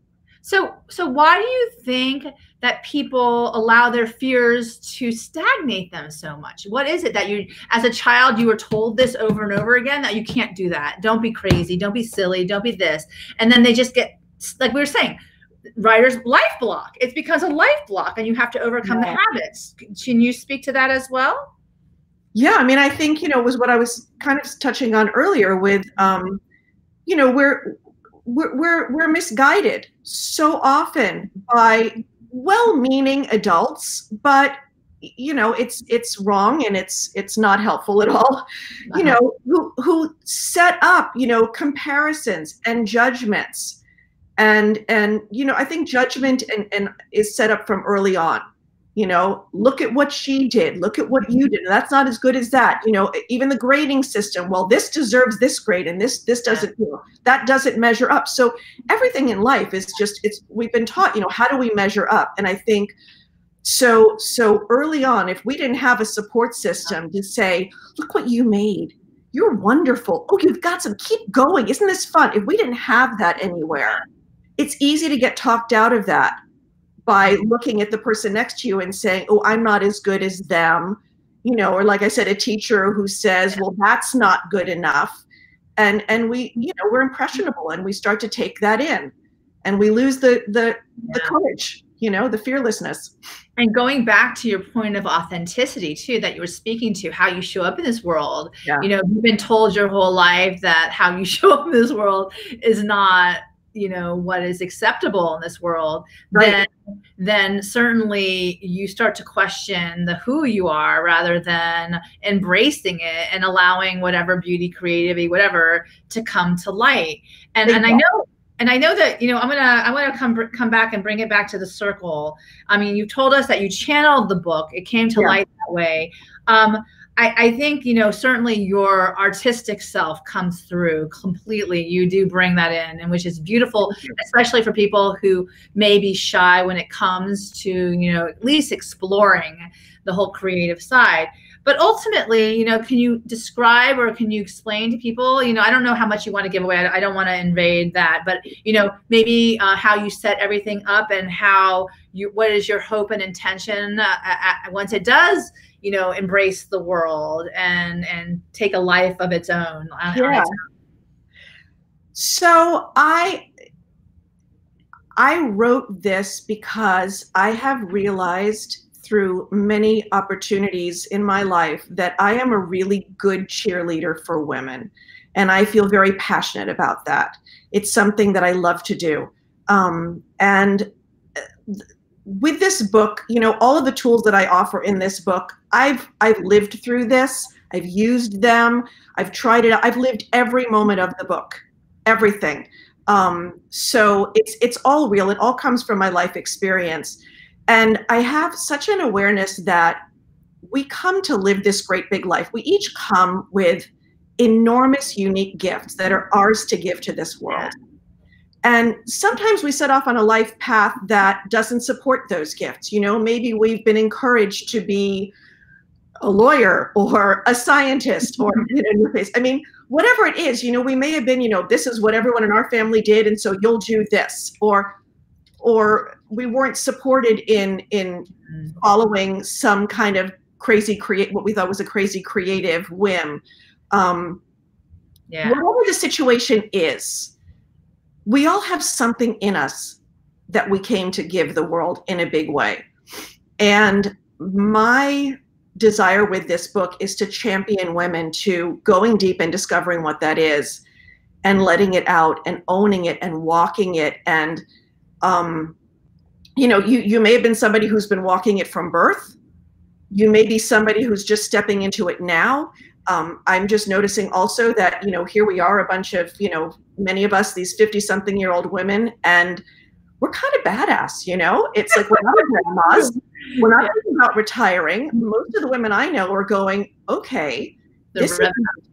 So so why do you think that people allow their fears to stagnate them so much? What is it that you, as a child, you were told this over and over again that you can't do that? Don't be crazy. Don't be silly. Don't be this. And then they just get, like we were saying, writer's life block. It's because of life block and you have to overcome yeah. the habits. Can you speak to that as well? Yeah, I mean, I think, you know, was what I was kind of touching on earlier with, um, you know, we're, we're, we're, we're misguided so often by well-meaning adults, but you know it's it's wrong and it's it's not helpful at all. *laughs* You know who who set up you know comparisons and judgments. And and you know i think judgment and, and is set up from early on you know look at what she did look at what you did that's not as good as that you know even the grading system well this deserves this grade and this this doesn't you know that doesn't measure up. So everything in life is just it's we've been taught you know how do we measure up? And i think so so early on if we didn't have a support system to say look what you made. You're wonderful. Oh you've got some keep going. Isn't this fun? If we didn't have that anywhere it's easy to get talked out of that by looking at the person next to you and saying, "Oh, I'm not as good as them," you know, or like I said, a teacher who says, "Well, that's not good enough," and and we, you know, we're impressionable and we start to take that in, and we lose the the yeah. the courage, you know, the fearlessness. And going back to your point of authenticity too, that you were speaking to, how you show up in this world. Yeah. You know, you've been told your whole life that how you *laughs* show up in this world is not you know what is acceptable in this world right. then then certainly you start to question the who you are rather than embracing it and allowing whatever beauty creativity whatever to come to light and and i know and I know that you know I'm gonna I'm gonna come come back and bring it back to the circle. I mean, you told us that you channeled the book; it came to yeah. light that way. Um, I, I think you know certainly your artistic self comes through completely. You do bring that in, and which is beautiful, especially for people who may be shy when it comes to you know at least exploring the whole creative side but ultimately you know can you describe or can you explain to people you know i don't know how much you want to give away i don't want to invade that but you know maybe uh, how you set everything up and how you what is your hope and intention uh, once it does you know embrace the world and and take a life of its own yeah. so i i wrote this because i have realized through many opportunities in my life that i am a really good cheerleader for women and i feel very passionate about that. It's something that i love to do. Um, and uh, with this book, you know, all of the tools that I offer in this book, I've I've lived through this. I've used them. I've tried it. I've lived every moment of the book, everything. Um, so it's it's all real. It all comes from my life experience, and I have such an awareness that we come to live this great big life. We each come with enormous, unique gifts that are ours to give to this world. And sometimes we set off on a life path that doesn't support those gifts. You know, maybe we've been encouraged to be a lawyer or a scientist or you know, in. I mean, whatever it is, you know, we may have been, you know, this is what everyone in our family did, and so you'll do this, or or we weren't supported in in following some kind of crazy create what we thought was a crazy creative whim. Um, yeah. Whatever the situation is, we all have something in us that we came to give the world in a big way. And my desire with this book is to champion women to going deep and discovering what that is and letting it out and owning it and walking it. And um, you know you you may have been somebody who's been walking it from birth. You may be somebody who's just stepping into it now. Um, i'm just noticing also that you know here we are a bunch of you know many of us, these 50 something year old women, and we're kind of badass, you know? It's like we're not *laughs* grandmas. We're not thinking about retiring. Most of the women I know are going, okay, the this is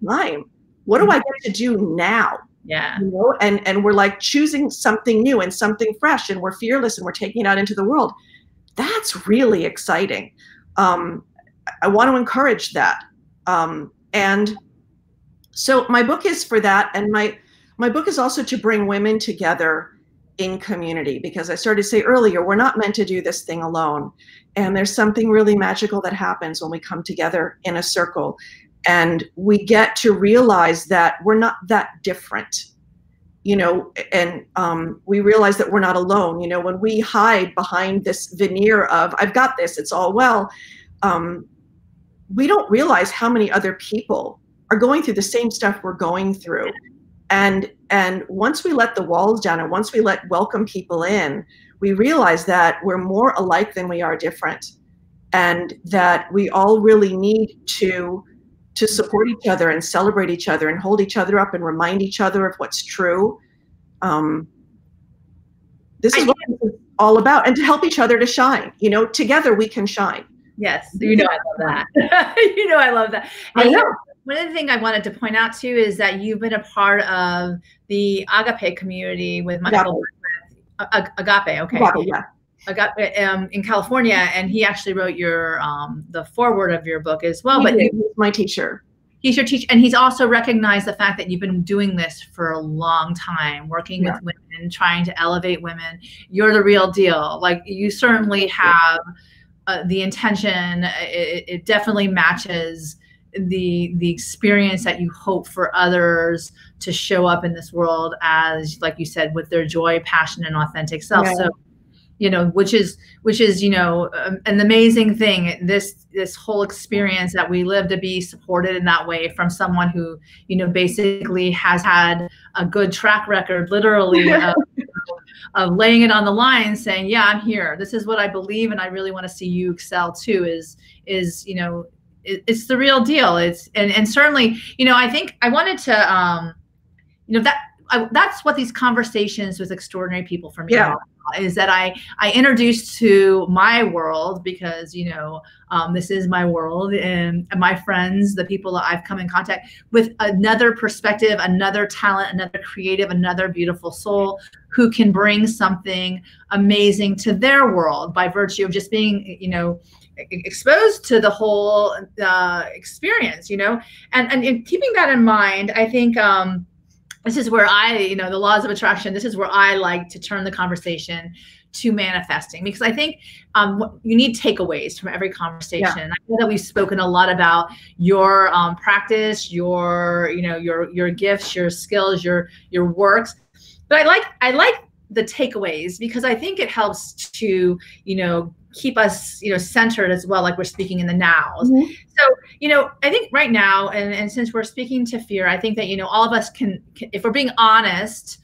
time. What do I get to do now? Yeah. You know, and and we're like choosing something new and something fresh, and we're fearless and we're taking it out into the world. That's really exciting. Um, I want to encourage that. Um, and so my book is for that, and my my book is also to bring women together in community because I started to say earlier, we're not meant to do this thing alone. And there's something really magical that happens when we come together in a circle. And we get to realize that we're not that different. You know and um, we realize that we're not alone. You know when we hide behind this veneer of i've got this it's all well um, we don't realize how many other people are going through the same stuff we're going through and and once we let the walls down and once we let welcome people in we realize that we're more alike than we are different and that we all really need to to support each other and celebrate each other and hold each other up and remind each other of what's true um, this is what all about and to help each other to shine. You know, together we can shine. Yes, you know I love that. *laughs* you know I love that. And I know. One of the things I wanted to point out too is that you've been a part of the Agape community with Michael Agape, Agape okay. Agape, yeah. Agape, um, in California, and he actually wrote your um, the foreword of your book as well. He but he's my teacher. He's your teacher, and he's also recognized the fact that you've been doing this for a long time, working Yeah. with women, trying to elevate women. You're the real deal. Like you certainly have uh, the intention. It, it definitely matches the the experience that you hope for others to show up in this world as, like you said, with their joy, passion, and authentic self. So you know which is which is you know um, an amazing thing. This this whole experience that we live to be supported in that way from someone who you know basically has had a good track record literally *laughs* of, of laying it on the line saying yeah i'm here. This is what i believe and i really want to see you excel too is is you know it, it's the real deal it's and and certainly you know i think i wanted to um you know that I, that's what these conversations with extraordinary people for me Yeah. are is that I I introduced to my world because you know um, this is my world and my friends, the people that I've come in contact with, another perspective, another talent, another creative, another beautiful soul who can bring something amazing to their world by virtue of just being you know exposed to the whole uh, experience you know and, and in keeping that in mind i think um, this is where I, you know, the laws of attraction, this is where I like to turn the conversation to manifesting because I think um, you need takeaways from every conversation. Yeah. I know that we've spoken a lot about your um, practice, your, you know, your your gifts, your skills, your your works, but I like I like the takeaways because I think it helps to, you know, keep us, you know, centered as well, like we're speaking in the nows so you know i think right now and, and since we're speaking to fear i think that you know all of us can, can if we're being honest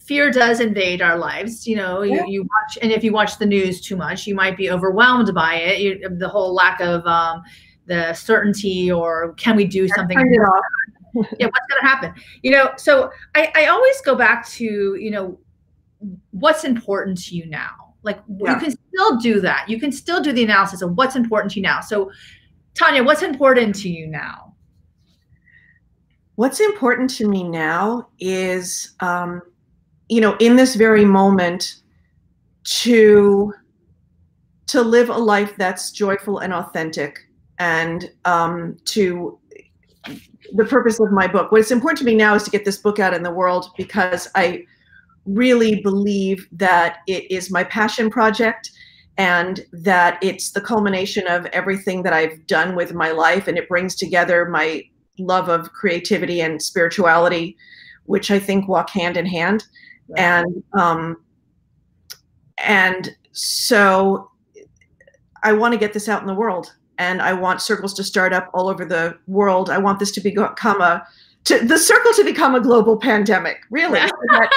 fear does invade our lives you know Yeah. you, you watch and if you watch the news too much you might be overwhelmed by it you, the whole lack of um, the certainty or can we do something it off. *laughs* yeah what's going to happen you know so I, I always go back to you know what's important to you now like Yeah. you can still do that you can still do the analysis of what's important to you now so tanya what's important to you now What's important to me now is, um, you know, in this very moment, to to live a life that's joyful and authentic, and um, to the purpose of my book. What's important to me now is to get this book out in the world because I really believe that it is my passion project and that it's the culmination of everything that I've done with my life and it brings together my love of creativity and spirituality which I think walk hand in hand and um and so I want to get this out in the world and I want circles to start up all over the world. I want this to become a to the circle to become a global pandemic, really. *laughs* I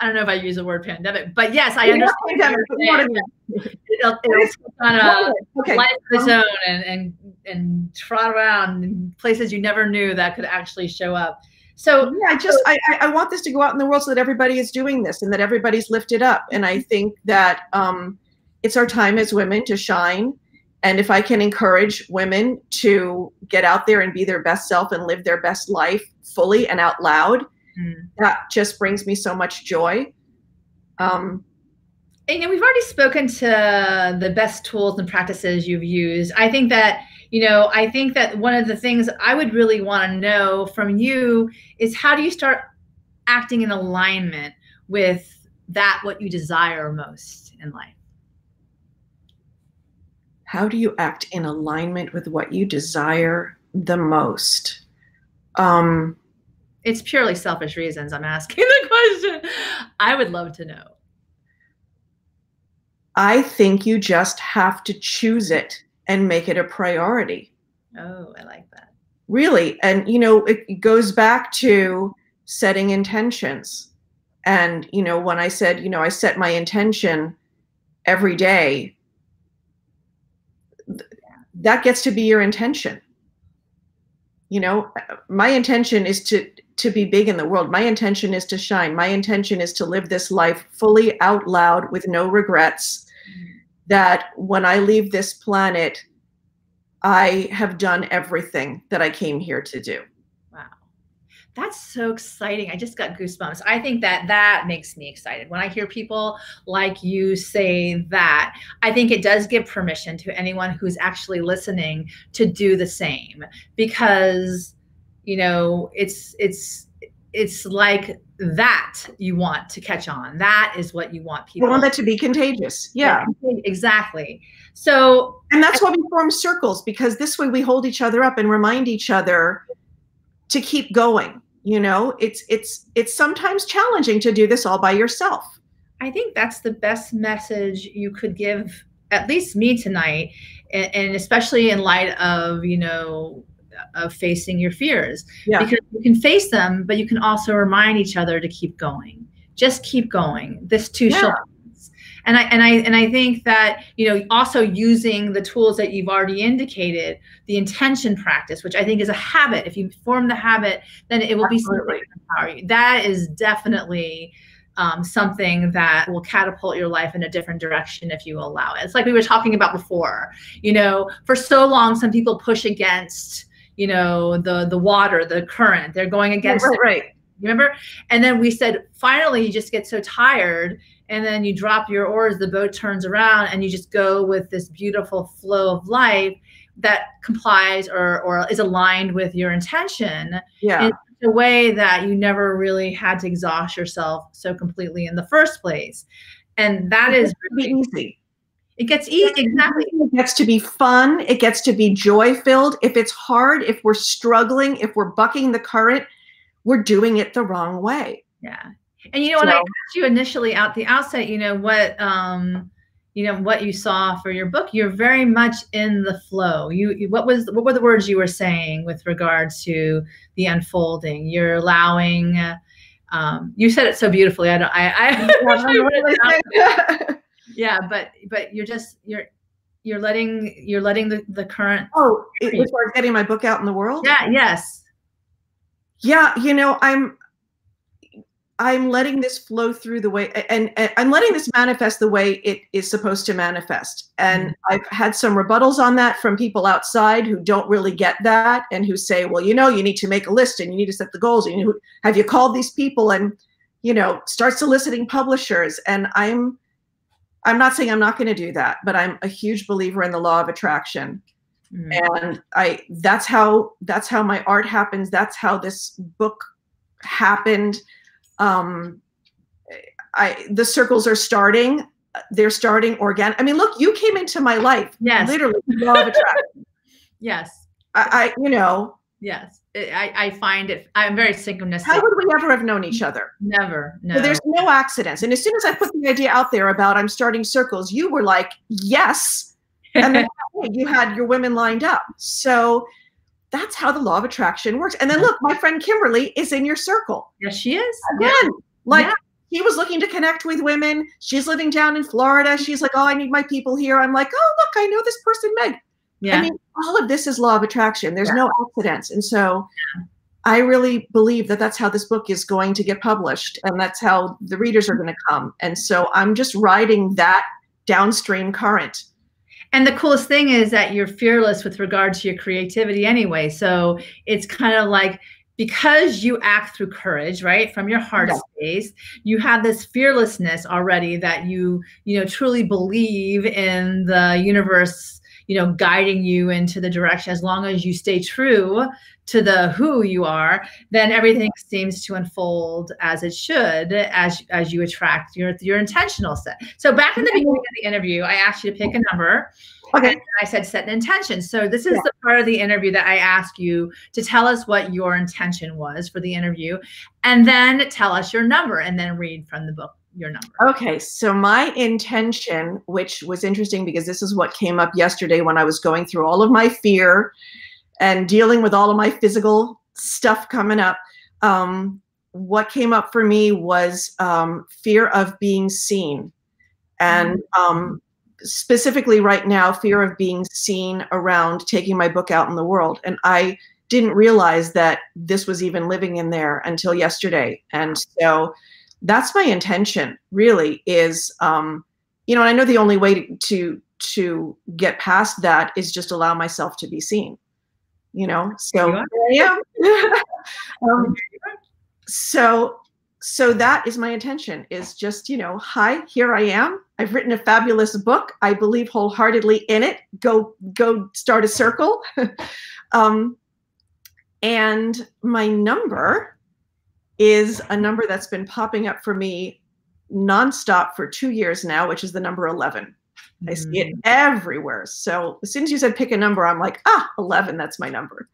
don't know if i use the word pandemic but yes i understand pandemic, what but you're what saying. it is. it'll, it'll on a okay. life of its own and, and and trot around in places you never knew that could actually show up so yeah, I just I, I I want this to go out in the world so that everybody is doing this and that everybody's lifted up. And I think that um, it's our time as women to shine. And if I can encourage women to get out there and be their best self and live their best life fully and out loud, mm. that just brings me so much joy. Um, And, we've already spoken to the best tools and practices you've used. I think that, you know, I think that one of the things I would really want to know from you is how do you start acting in alignment with that what you desire most in life? How do you act in alignment with what you desire the most? Um, It's purely selfish reasons I'm asking *laughs* the question. I would love to know. I think you just have to choose it and make it a priority. Oh, I like that. really and you know it goes back to setting intentions and you know when i said you know i set my intention every day that gets to be your intention. You know my intention is to to be big in the world. My intention is to shine. My intention is to live this life fully out loud with no regrets. That when i leave this planet i have done everything that i came here to do that's so exciting. I just got goosebumps. I think that that makes me excited. When i hear people like you say that i think it does give permission to anyone who's actually listening to do the same. Because you know it's it's it's like that you want to catch on. That is what you want people you want that to be contagious. yeah. yeah exactly. So and that's why we form circles because this way we hold each other up and remind each other to keep going you know? It's it's it's sometimes challenging to do this all by yourself. I think that's the best message you could give at least me tonight and, and especially in light of you know of facing your fears. Yeah. because you can face them but you can also remind each other to keep going. Just keep going. This too yeah. shall and I and I and I think that you know also using the tools that you've already indicated, the intention practice, which I think is a habit. If you form the habit, then it will Absolutely. be empower you. That is definitely um, something that will catapult your life in a different direction if you allow it. It's like we were talking about before. You know, for so long, some people push against you know the the water, the current. They're going against. Right, right. Remember? And then we said, finally, you just get so tired and then you drop your oars, the boat turns around, and you just go with this beautiful flow of life that complies or, or is aligned with your intention yeah. in a way that you never really had to exhaust yourself so completely in the first place. And that it is really easy. It gets easy. Exactly. It gets to be fun. It gets to be joy filled. If it's hard, if we're struggling, if we're bucking the current, we're doing it the wrong way. Yeah. And you know, when I asked you initially out the outset, you know what, um, you know what you saw for your book, you're very much in the flow. You, what was what were the words you were saying with regards to the unfolding? You're allowing. Um, you said it so beautifully. I don't. I. I *laughs* *laughs* yeah, but but you're just you're you're letting you're letting the the current. Oh, it was getting my book out in the world. Yeah. Yes. Yeah, you know, I'm I'm letting this flow through the way, and, and, I'm letting this manifest the way it is supposed to manifest. And mm-hmm. I've had some rebuttals on that from people outside who don't really get that and who say, well, you know, you need to make a list and you need to set the goals. And you have you called these people and, you know, start soliciting publishers. And I'm, I'm not saying I'm not going to do that, but I'm a huge believer in the law of attraction. Mm-hmm. And I, that's how, that's how my art happens. That's how this book happened um, I the circles are starting. They're starting organic. I mean, look, you came into my life. Yes. Literally, law of attraction. *laughs* yes. I, I, you know. Yes. I, I find it, I'm very synchronistic. How would we ever have known each other? Never. No. So there's no accidents. And as soon as I put the idea out there about I'm starting circles, you were like, yes. And then *laughs* you had your women lined up. So that's how the law of attraction works. And then look, my friend Kimberly is in your circle. Yes, she is. Again, yeah. like yeah. he was looking to connect with women. She's living down in Florida. She's like, oh, I need my people here. I'm like, oh, look, I know this person, Meg. Yeah. I mean, all of this is law of attraction. There's yeah. no accidents. And so I really believe that that's how this book is going to get published and that's how the readers are going to come. And so I'm just riding that downstream current and the coolest thing is that you're fearless with regard to your creativity anyway. So it's kind of like because you act through courage right from your heart yeah. space you have this fearlessness already that you you know truly believe in the universe you know guiding you into the direction as long as you stay true to the who you are then everything seems to unfold as it should as as you attract your your intentional set so back in the beginning of the interview i asked you to pick a number okay i said set an intention so this is yeah. the part of the interview that i ask you to tell us what your intention was for the interview and then tell us your number and then read from the book your number. Okay, so my intention, which was interesting because this is what came up yesterday when I was going through all of my fear and dealing with all of my physical stuff coming up. Um, what came up for me was um, fear of being seen. And um, specifically, right now, fear of being seen around taking my book out in the world. And I didn't realize that this was even living in there until yesterday. And so that's my intention really is, um, you know, I know the only way to, to, to get past that is just allow myself to be seen, you know? So yeah. *laughs* um, so so that is my intention is just you know hi here i am i've written a fabulous book i believe wholeheartedly in it go go start a circle *laughs* um, and my number is a number that's been popping up for me nonstop for two years now which is the number 11 mm-hmm. I see it mm. everywhere so as soon as you said pick a number i'm like ah 11 that's my number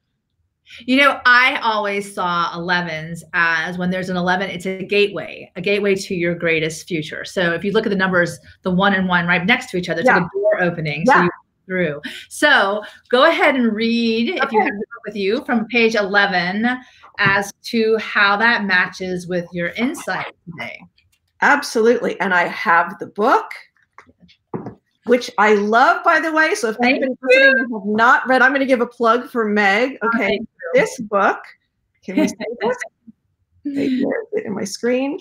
you know, I always saw 11s as when there's an 11, it's a gateway, a gateway to your greatest future. So if you look at the numbers, the one and one right next to each other, it's yeah. like a door opening. Yeah. So you through. So go ahead and read, okay. if you have book with you, from page 11 as to how that matches with your insight today. Absolutely. And I have the book which I love, by the way. So if Thank anybody listening have not read, I'm going to give a plug for Meg. Oh, okay, this book. Can we say this? *laughs* in my screen.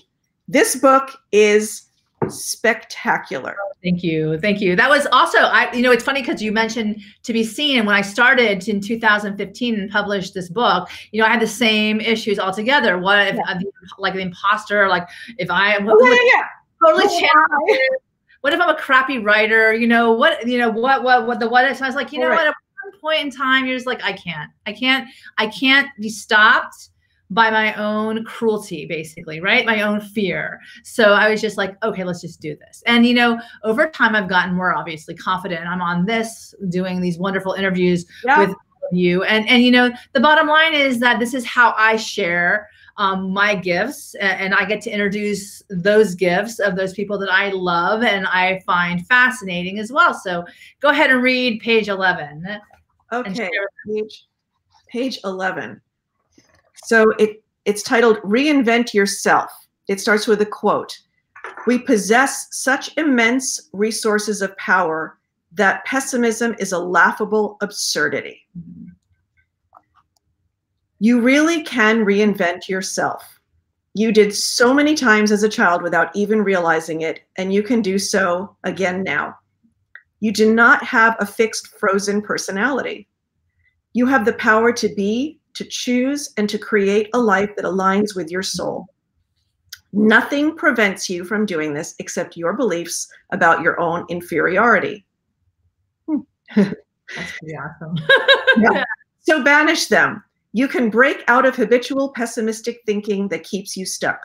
This book is spectacular. Oh, thank you. Thank you. That was also I you know it's funny cuz you mentioned to be seen and when I started in 2015 and published this book, you know I had the same issues altogether. What if yeah. like the imposter like if I am oh, yeah, yeah. totally oh, what if I'm a crappy writer? You know, what, you know, what, what, what the what if I was like, you know right. what, at one point in time, you're just like, I can't, I can't, I can't be stopped by my own cruelty, basically, right? My own fear. So I was just like, okay, let's just do this. And, you know, over time, I've gotten more obviously confident. I'm on this, doing these wonderful interviews yeah. with you. And, and, you know, the bottom line is that this is how I share um, my gifts and I get to introduce those gifts of those people that I love and I find fascinating as well. So go ahead and read page 11. Okay, page, page 11. So it, it's titled Reinvent Yourself. It starts with a quote. We possess such immense resources of power that pessimism is a laughable absurdity. You really can reinvent yourself. You did so many times as a child without even realizing it, and you can do so again now. You do not have a fixed frozen personality. You have the power to be, to choose, and to create a life that aligns with your soul. Nothing prevents you from doing this except your beliefs about your own inferiority. That's pretty awesome. yeah. *laughs* So banish them. You can break out of habitual pessimistic thinking that keeps you stuck.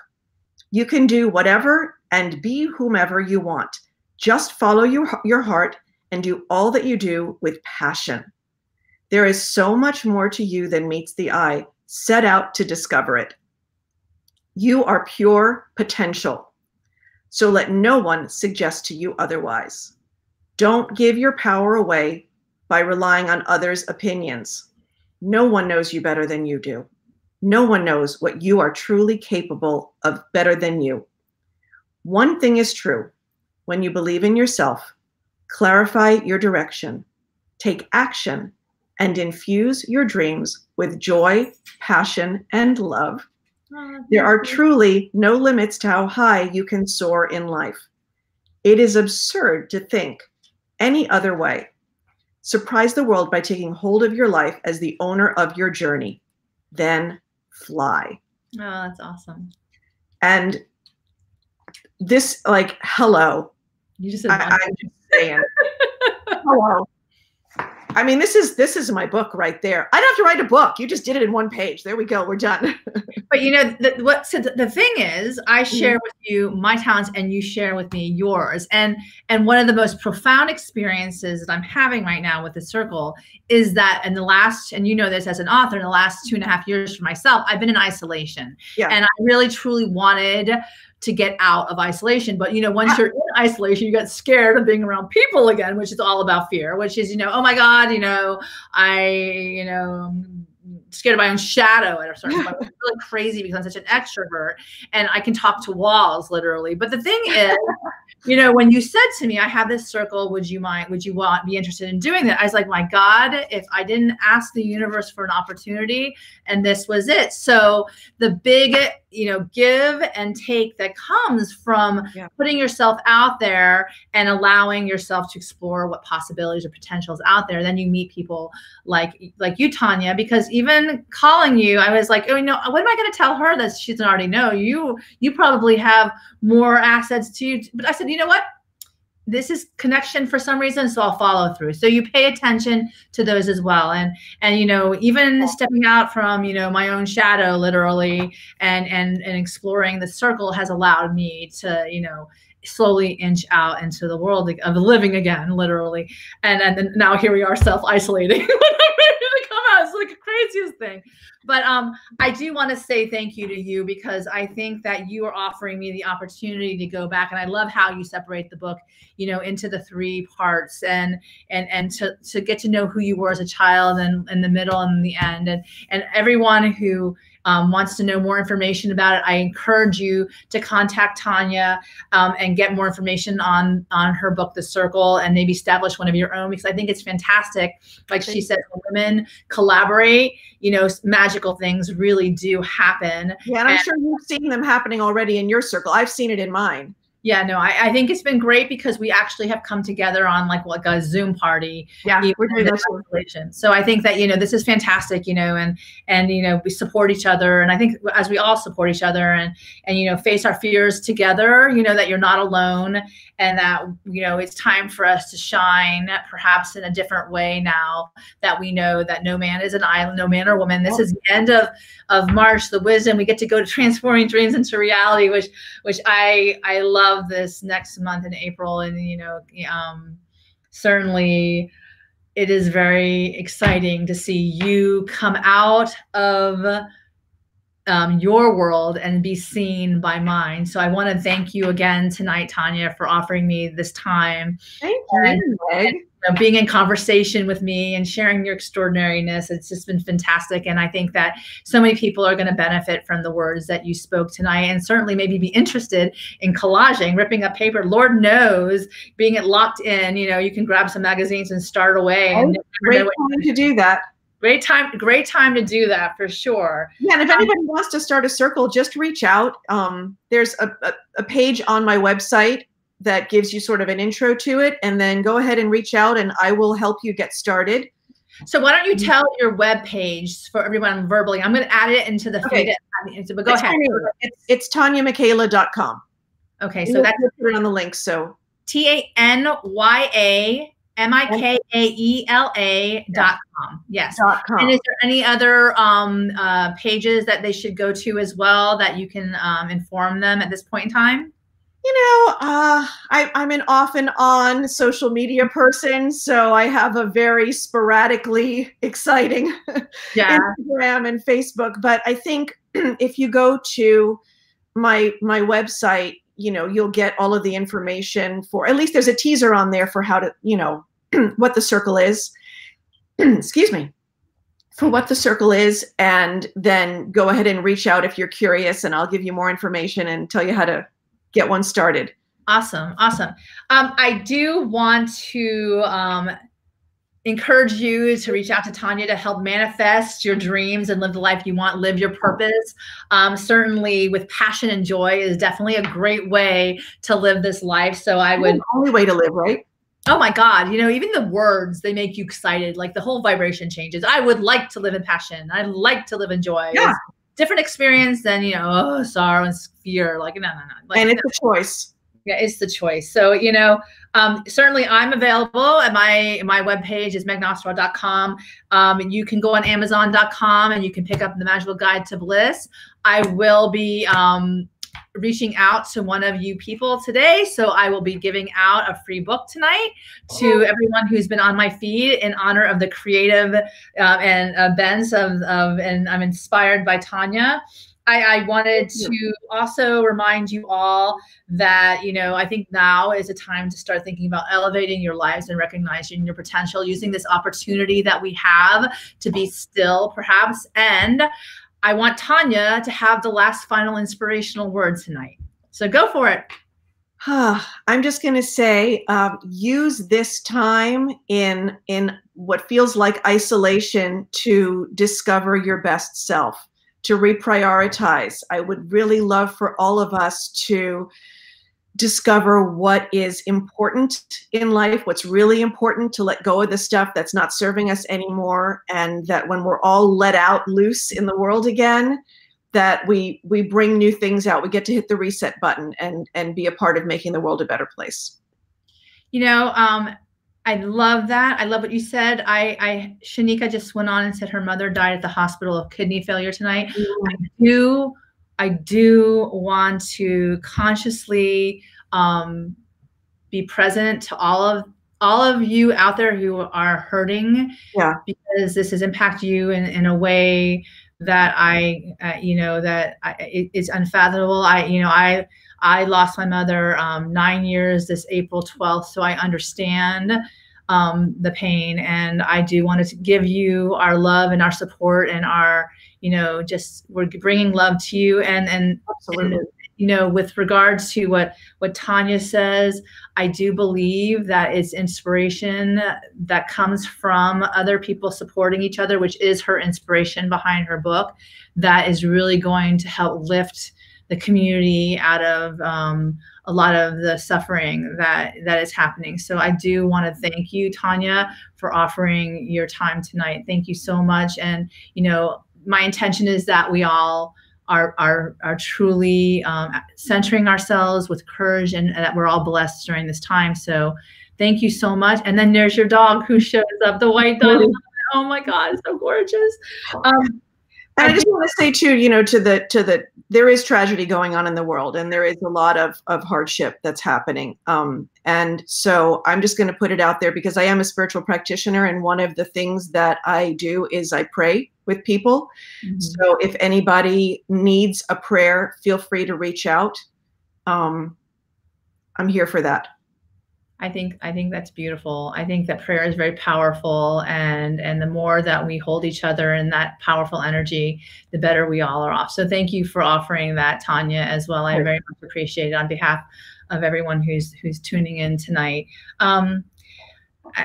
You can do whatever and be whomever you want. Just follow your, your heart and do all that you do with passion. There is so much more to you than meets the eye. Set out to discover it. You are pure potential. So let no one suggest to you otherwise. Don't give your power away by relying on others' opinions. No one knows you better than you do. No one knows what you are truly capable of better than you. One thing is true when you believe in yourself, clarify your direction, take action, and infuse your dreams with joy, passion, and love. There are truly no limits to how high you can soar in life. It is absurd to think any other way. Surprise the world by taking hold of your life as the owner of your journey. Then fly. Oh, that's awesome. And this, like, hello. You just said I, am just saying. *laughs* hello. I mean, this is this is my book right there. I don't have to write a book. You just did it in one page. There we go. We're done. *laughs* but you know the, what? So the, thing is, I mm-hmm. share with you my talents, and you share with me yours. And and one of the most profound experiences that I'm having right now with the circle is that in the last, and you know this as an author, in the last two and a half years for myself, I've been in isolation, yeah. and I really truly wanted to get out of isolation. But you know, once ah. you're in isolation, you get scared of being around people again, which is all about fear, which is, you know, oh my God, you know, I, you know, scared of my own shadow at a certain point. It's really crazy because I'm such an extrovert and I can talk to walls literally. But the thing is, *laughs* you know, when you said to me, I have this circle, would you mind, would you want, be interested in doing that? I was like, my God, if I didn't ask the universe for an opportunity and this was it. So the big, you know, give and take that comes from yeah. putting yourself out there and allowing yourself to explore what possibilities or potentials out there. Then you meet people like, like you, Tanya, because even calling you, I was like, oh, you know, what am I going to tell her that she doesn't already know? You, you probably have more assets to you. But I said, you know what? This is connection for some reason so i'll follow through. So you pay attention to those as well. And and you know even stepping out from you know my own shadow literally and and and exploring the circle has allowed me to you know slowly inch out into the world of living again literally. And and then now here we are self-isolating *laughs* it's like the craziest thing. But um, I do want to say thank you to you because I think that you are offering me the opportunity to go back, and I love how you separate the book, you know, into the three parts, and and and to to get to know who you were as a child, and in the middle and the end, and and everyone who um, wants to know more information about it, I encourage you to contact Tanya um, and get more information on on her book, The Circle, and maybe establish one of your own because I think it's fantastic. Like she said, women collaborate, you know, magical things really do happen. Yeah, and I'm and, sure you've seen them happening already in your circle. I've seen it in mine yeah no I, I, think it's been great because we actually have come together on like like a zoom party. Yeah we're doing this so i think that you know this is fantastic you know and and you know we support each other. And i think as we all support each other and and you know face our fears together you know that you're not alone and that you know it's time for us to shine perhaps in a different way now that we know that no man is an island no man or woman. This is the end of of march the wisdom. We get to go to transforming dreams into reality which which i i love love this next month in April, and you know, um, certainly it is very exciting to see you come out of um, your world and be seen by mine. So I want to thank you again tonight, Tanya, for offering me this time. Thank you. And, and, know, being in conversation with me and sharing your extraordinariness. It's just been fantastic. And I think that so many people are going to benefit from the words that you spoke tonight and certainly maybe be interested in collaging, ripping up paper. Lord knows, being it locked in, you know, you can grab some magazines and start away. Oh, and great time to do that. Great time, great time to do that for sure. Yeah, and if anybody wants to start a circle, just reach out. Um, there's a, a, a page on my website that gives you sort of an intro to it and then go ahead and reach out and I will help you get started. So why don't you tell your web page for everyone verbally? I'm going to add it into the okay. feed. But go it's ahead. It's, it's tanyamikaela.com. Okay, so that's put it on the link. So T A N Y A M I K A E L A dot com. Yes. Dot com. And is there any other um, uh, pages that they should go to as well that you can um, inform them at this point in time? You know, uh, I, I'm an off and on social media person, so I have a very sporadically *laughs* exciting *laughs* yeah. Instagram and Facebook. But I think *clears throat* if you go to my my website, you know, you'll get all of the information for. At least there's a teaser on there for how to, you know, *clears throat* what the circle is. *clears throat* Excuse me for what the circle is and then go ahead and reach out if you're curious and I'll give you more information and tell you how to get one started. Awesome. Awesome. Um, I do want to um, encourage you to reach out to Tanya to help manifest your dreams and live the life you want, live your purpose. Um, certainly, with passion and joy is definitely a great way to live this life. So I would the only way to live, right? Oh my God, you know, even the words they make you excited, like the whole vibration changes. I would like to live in passion. I'd like to live in joy. Yeah different experience than you know oh, sorrow and fear. Like no, no, no. Like, and it's a choice. Yeah, it's the choice. So you know, um, certainly I'm available at my my webpage is megnostra.com. Um, you can go on Amazon.com and you can pick up the Magical Guide to Bliss. I will be um, reaching out to one of you people today. So I will be giving out a free book tonight to everyone who's been on my feed in honor of the creative uh, and events of, of, and I'm inspired by Tanya. I, I wanted to also remind you all that, you know, I think now is a time to start thinking about elevating your lives and recognizing your potential, using this opportunity that we have to be still, perhaps. And I want Tanya to have the last final inspirational word tonight. So go for it. *sighs* I'm just going to say, uh, use this time in in what feels like isolation to discover your best self to reprioritize. I would really love for all of us to discover what is important in life, what's really important to let go of the stuff that's not serving us anymore, and that when we're all let out loose in the world again, that we we bring new things out. We get to hit the reset button and and be a part of making the world a better place. You know, um, I love that. I love what you said. I, I, Shanika just went on and said her mother died at the hospital of kidney failure tonight. Mm-hmm. I do, I do want to consciously um, be present to all of all of you out there who are hurting. Yeah. Because this has impacted you in, in a way that I, uh, you know, that I, it, it's unfathomable. I, you know, I I lost my mother um, nine years this April 12th, so I understand um, the pain. And I do want to give you our love and our support and our, you know, just we're bringing love to you. And and, Absolutely. and you know, with regards to what what Tanya says, I do believe that it's inspiration that comes from other people supporting each other, which is her inspiration behind her book. That is really going to help lift the community out of um, a lot of the suffering that that is happening. So I do want to thank you, Tanya, for offering your time tonight. Thank you so much. And you know, my intention is that we all are are are truly um, centering ourselves with courage, and, and that we're all blessed during this time. So thank you so much. And then there's your dog who shows up, the white dog. Oh my God, so gorgeous. Um, and I just want to say too, you know, to the to the there is tragedy going on in the world, and there is a lot of of hardship that's happening. Um, and so I'm just going to put it out there because I am a spiritual practitioner, and one of the things that I do is I pray with people. Mm-hmm. So if anybody needs a prayer, feel free to reach out. Um, I'm here for that. I think I think that's beautiful. I think that prayer is very powerful and and the more that we hold each other in that powerful energy, the better we all are off. So thank you for offering that Tanya as well. I very much appreciate it on behalf of everyone who's who's tuning in tonight. Um,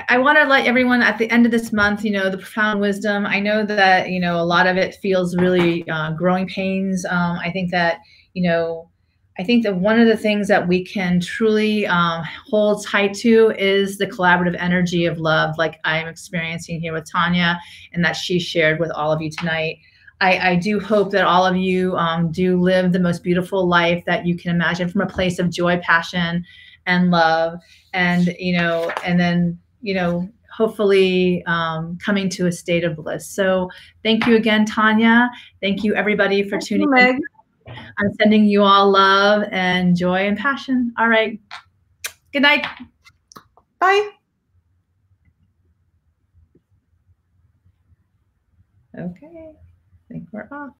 I, want to let everyone at the end of this month, you know, the profound wisdom. I know that you know a lot of it feels really uh, growing pains. Um, I think that you know I think that one of the things that we can truly um, hold tight to is the collaborative energy of love, like I'm experiencing here with Tanya, and that she shared with all of you tonight. I, I do hope that all of you um, do live the most beautiful life that you can imagine from a place of joy, passion, and love, and you know, and then you know, hopefully um, coming to a state of bliss. So, thank you again, Tanya. Thank you, everybody, for thank tuning in. I'm sending you all love and joy and passion. All right. Good night. Bye. Okay. I think we're off.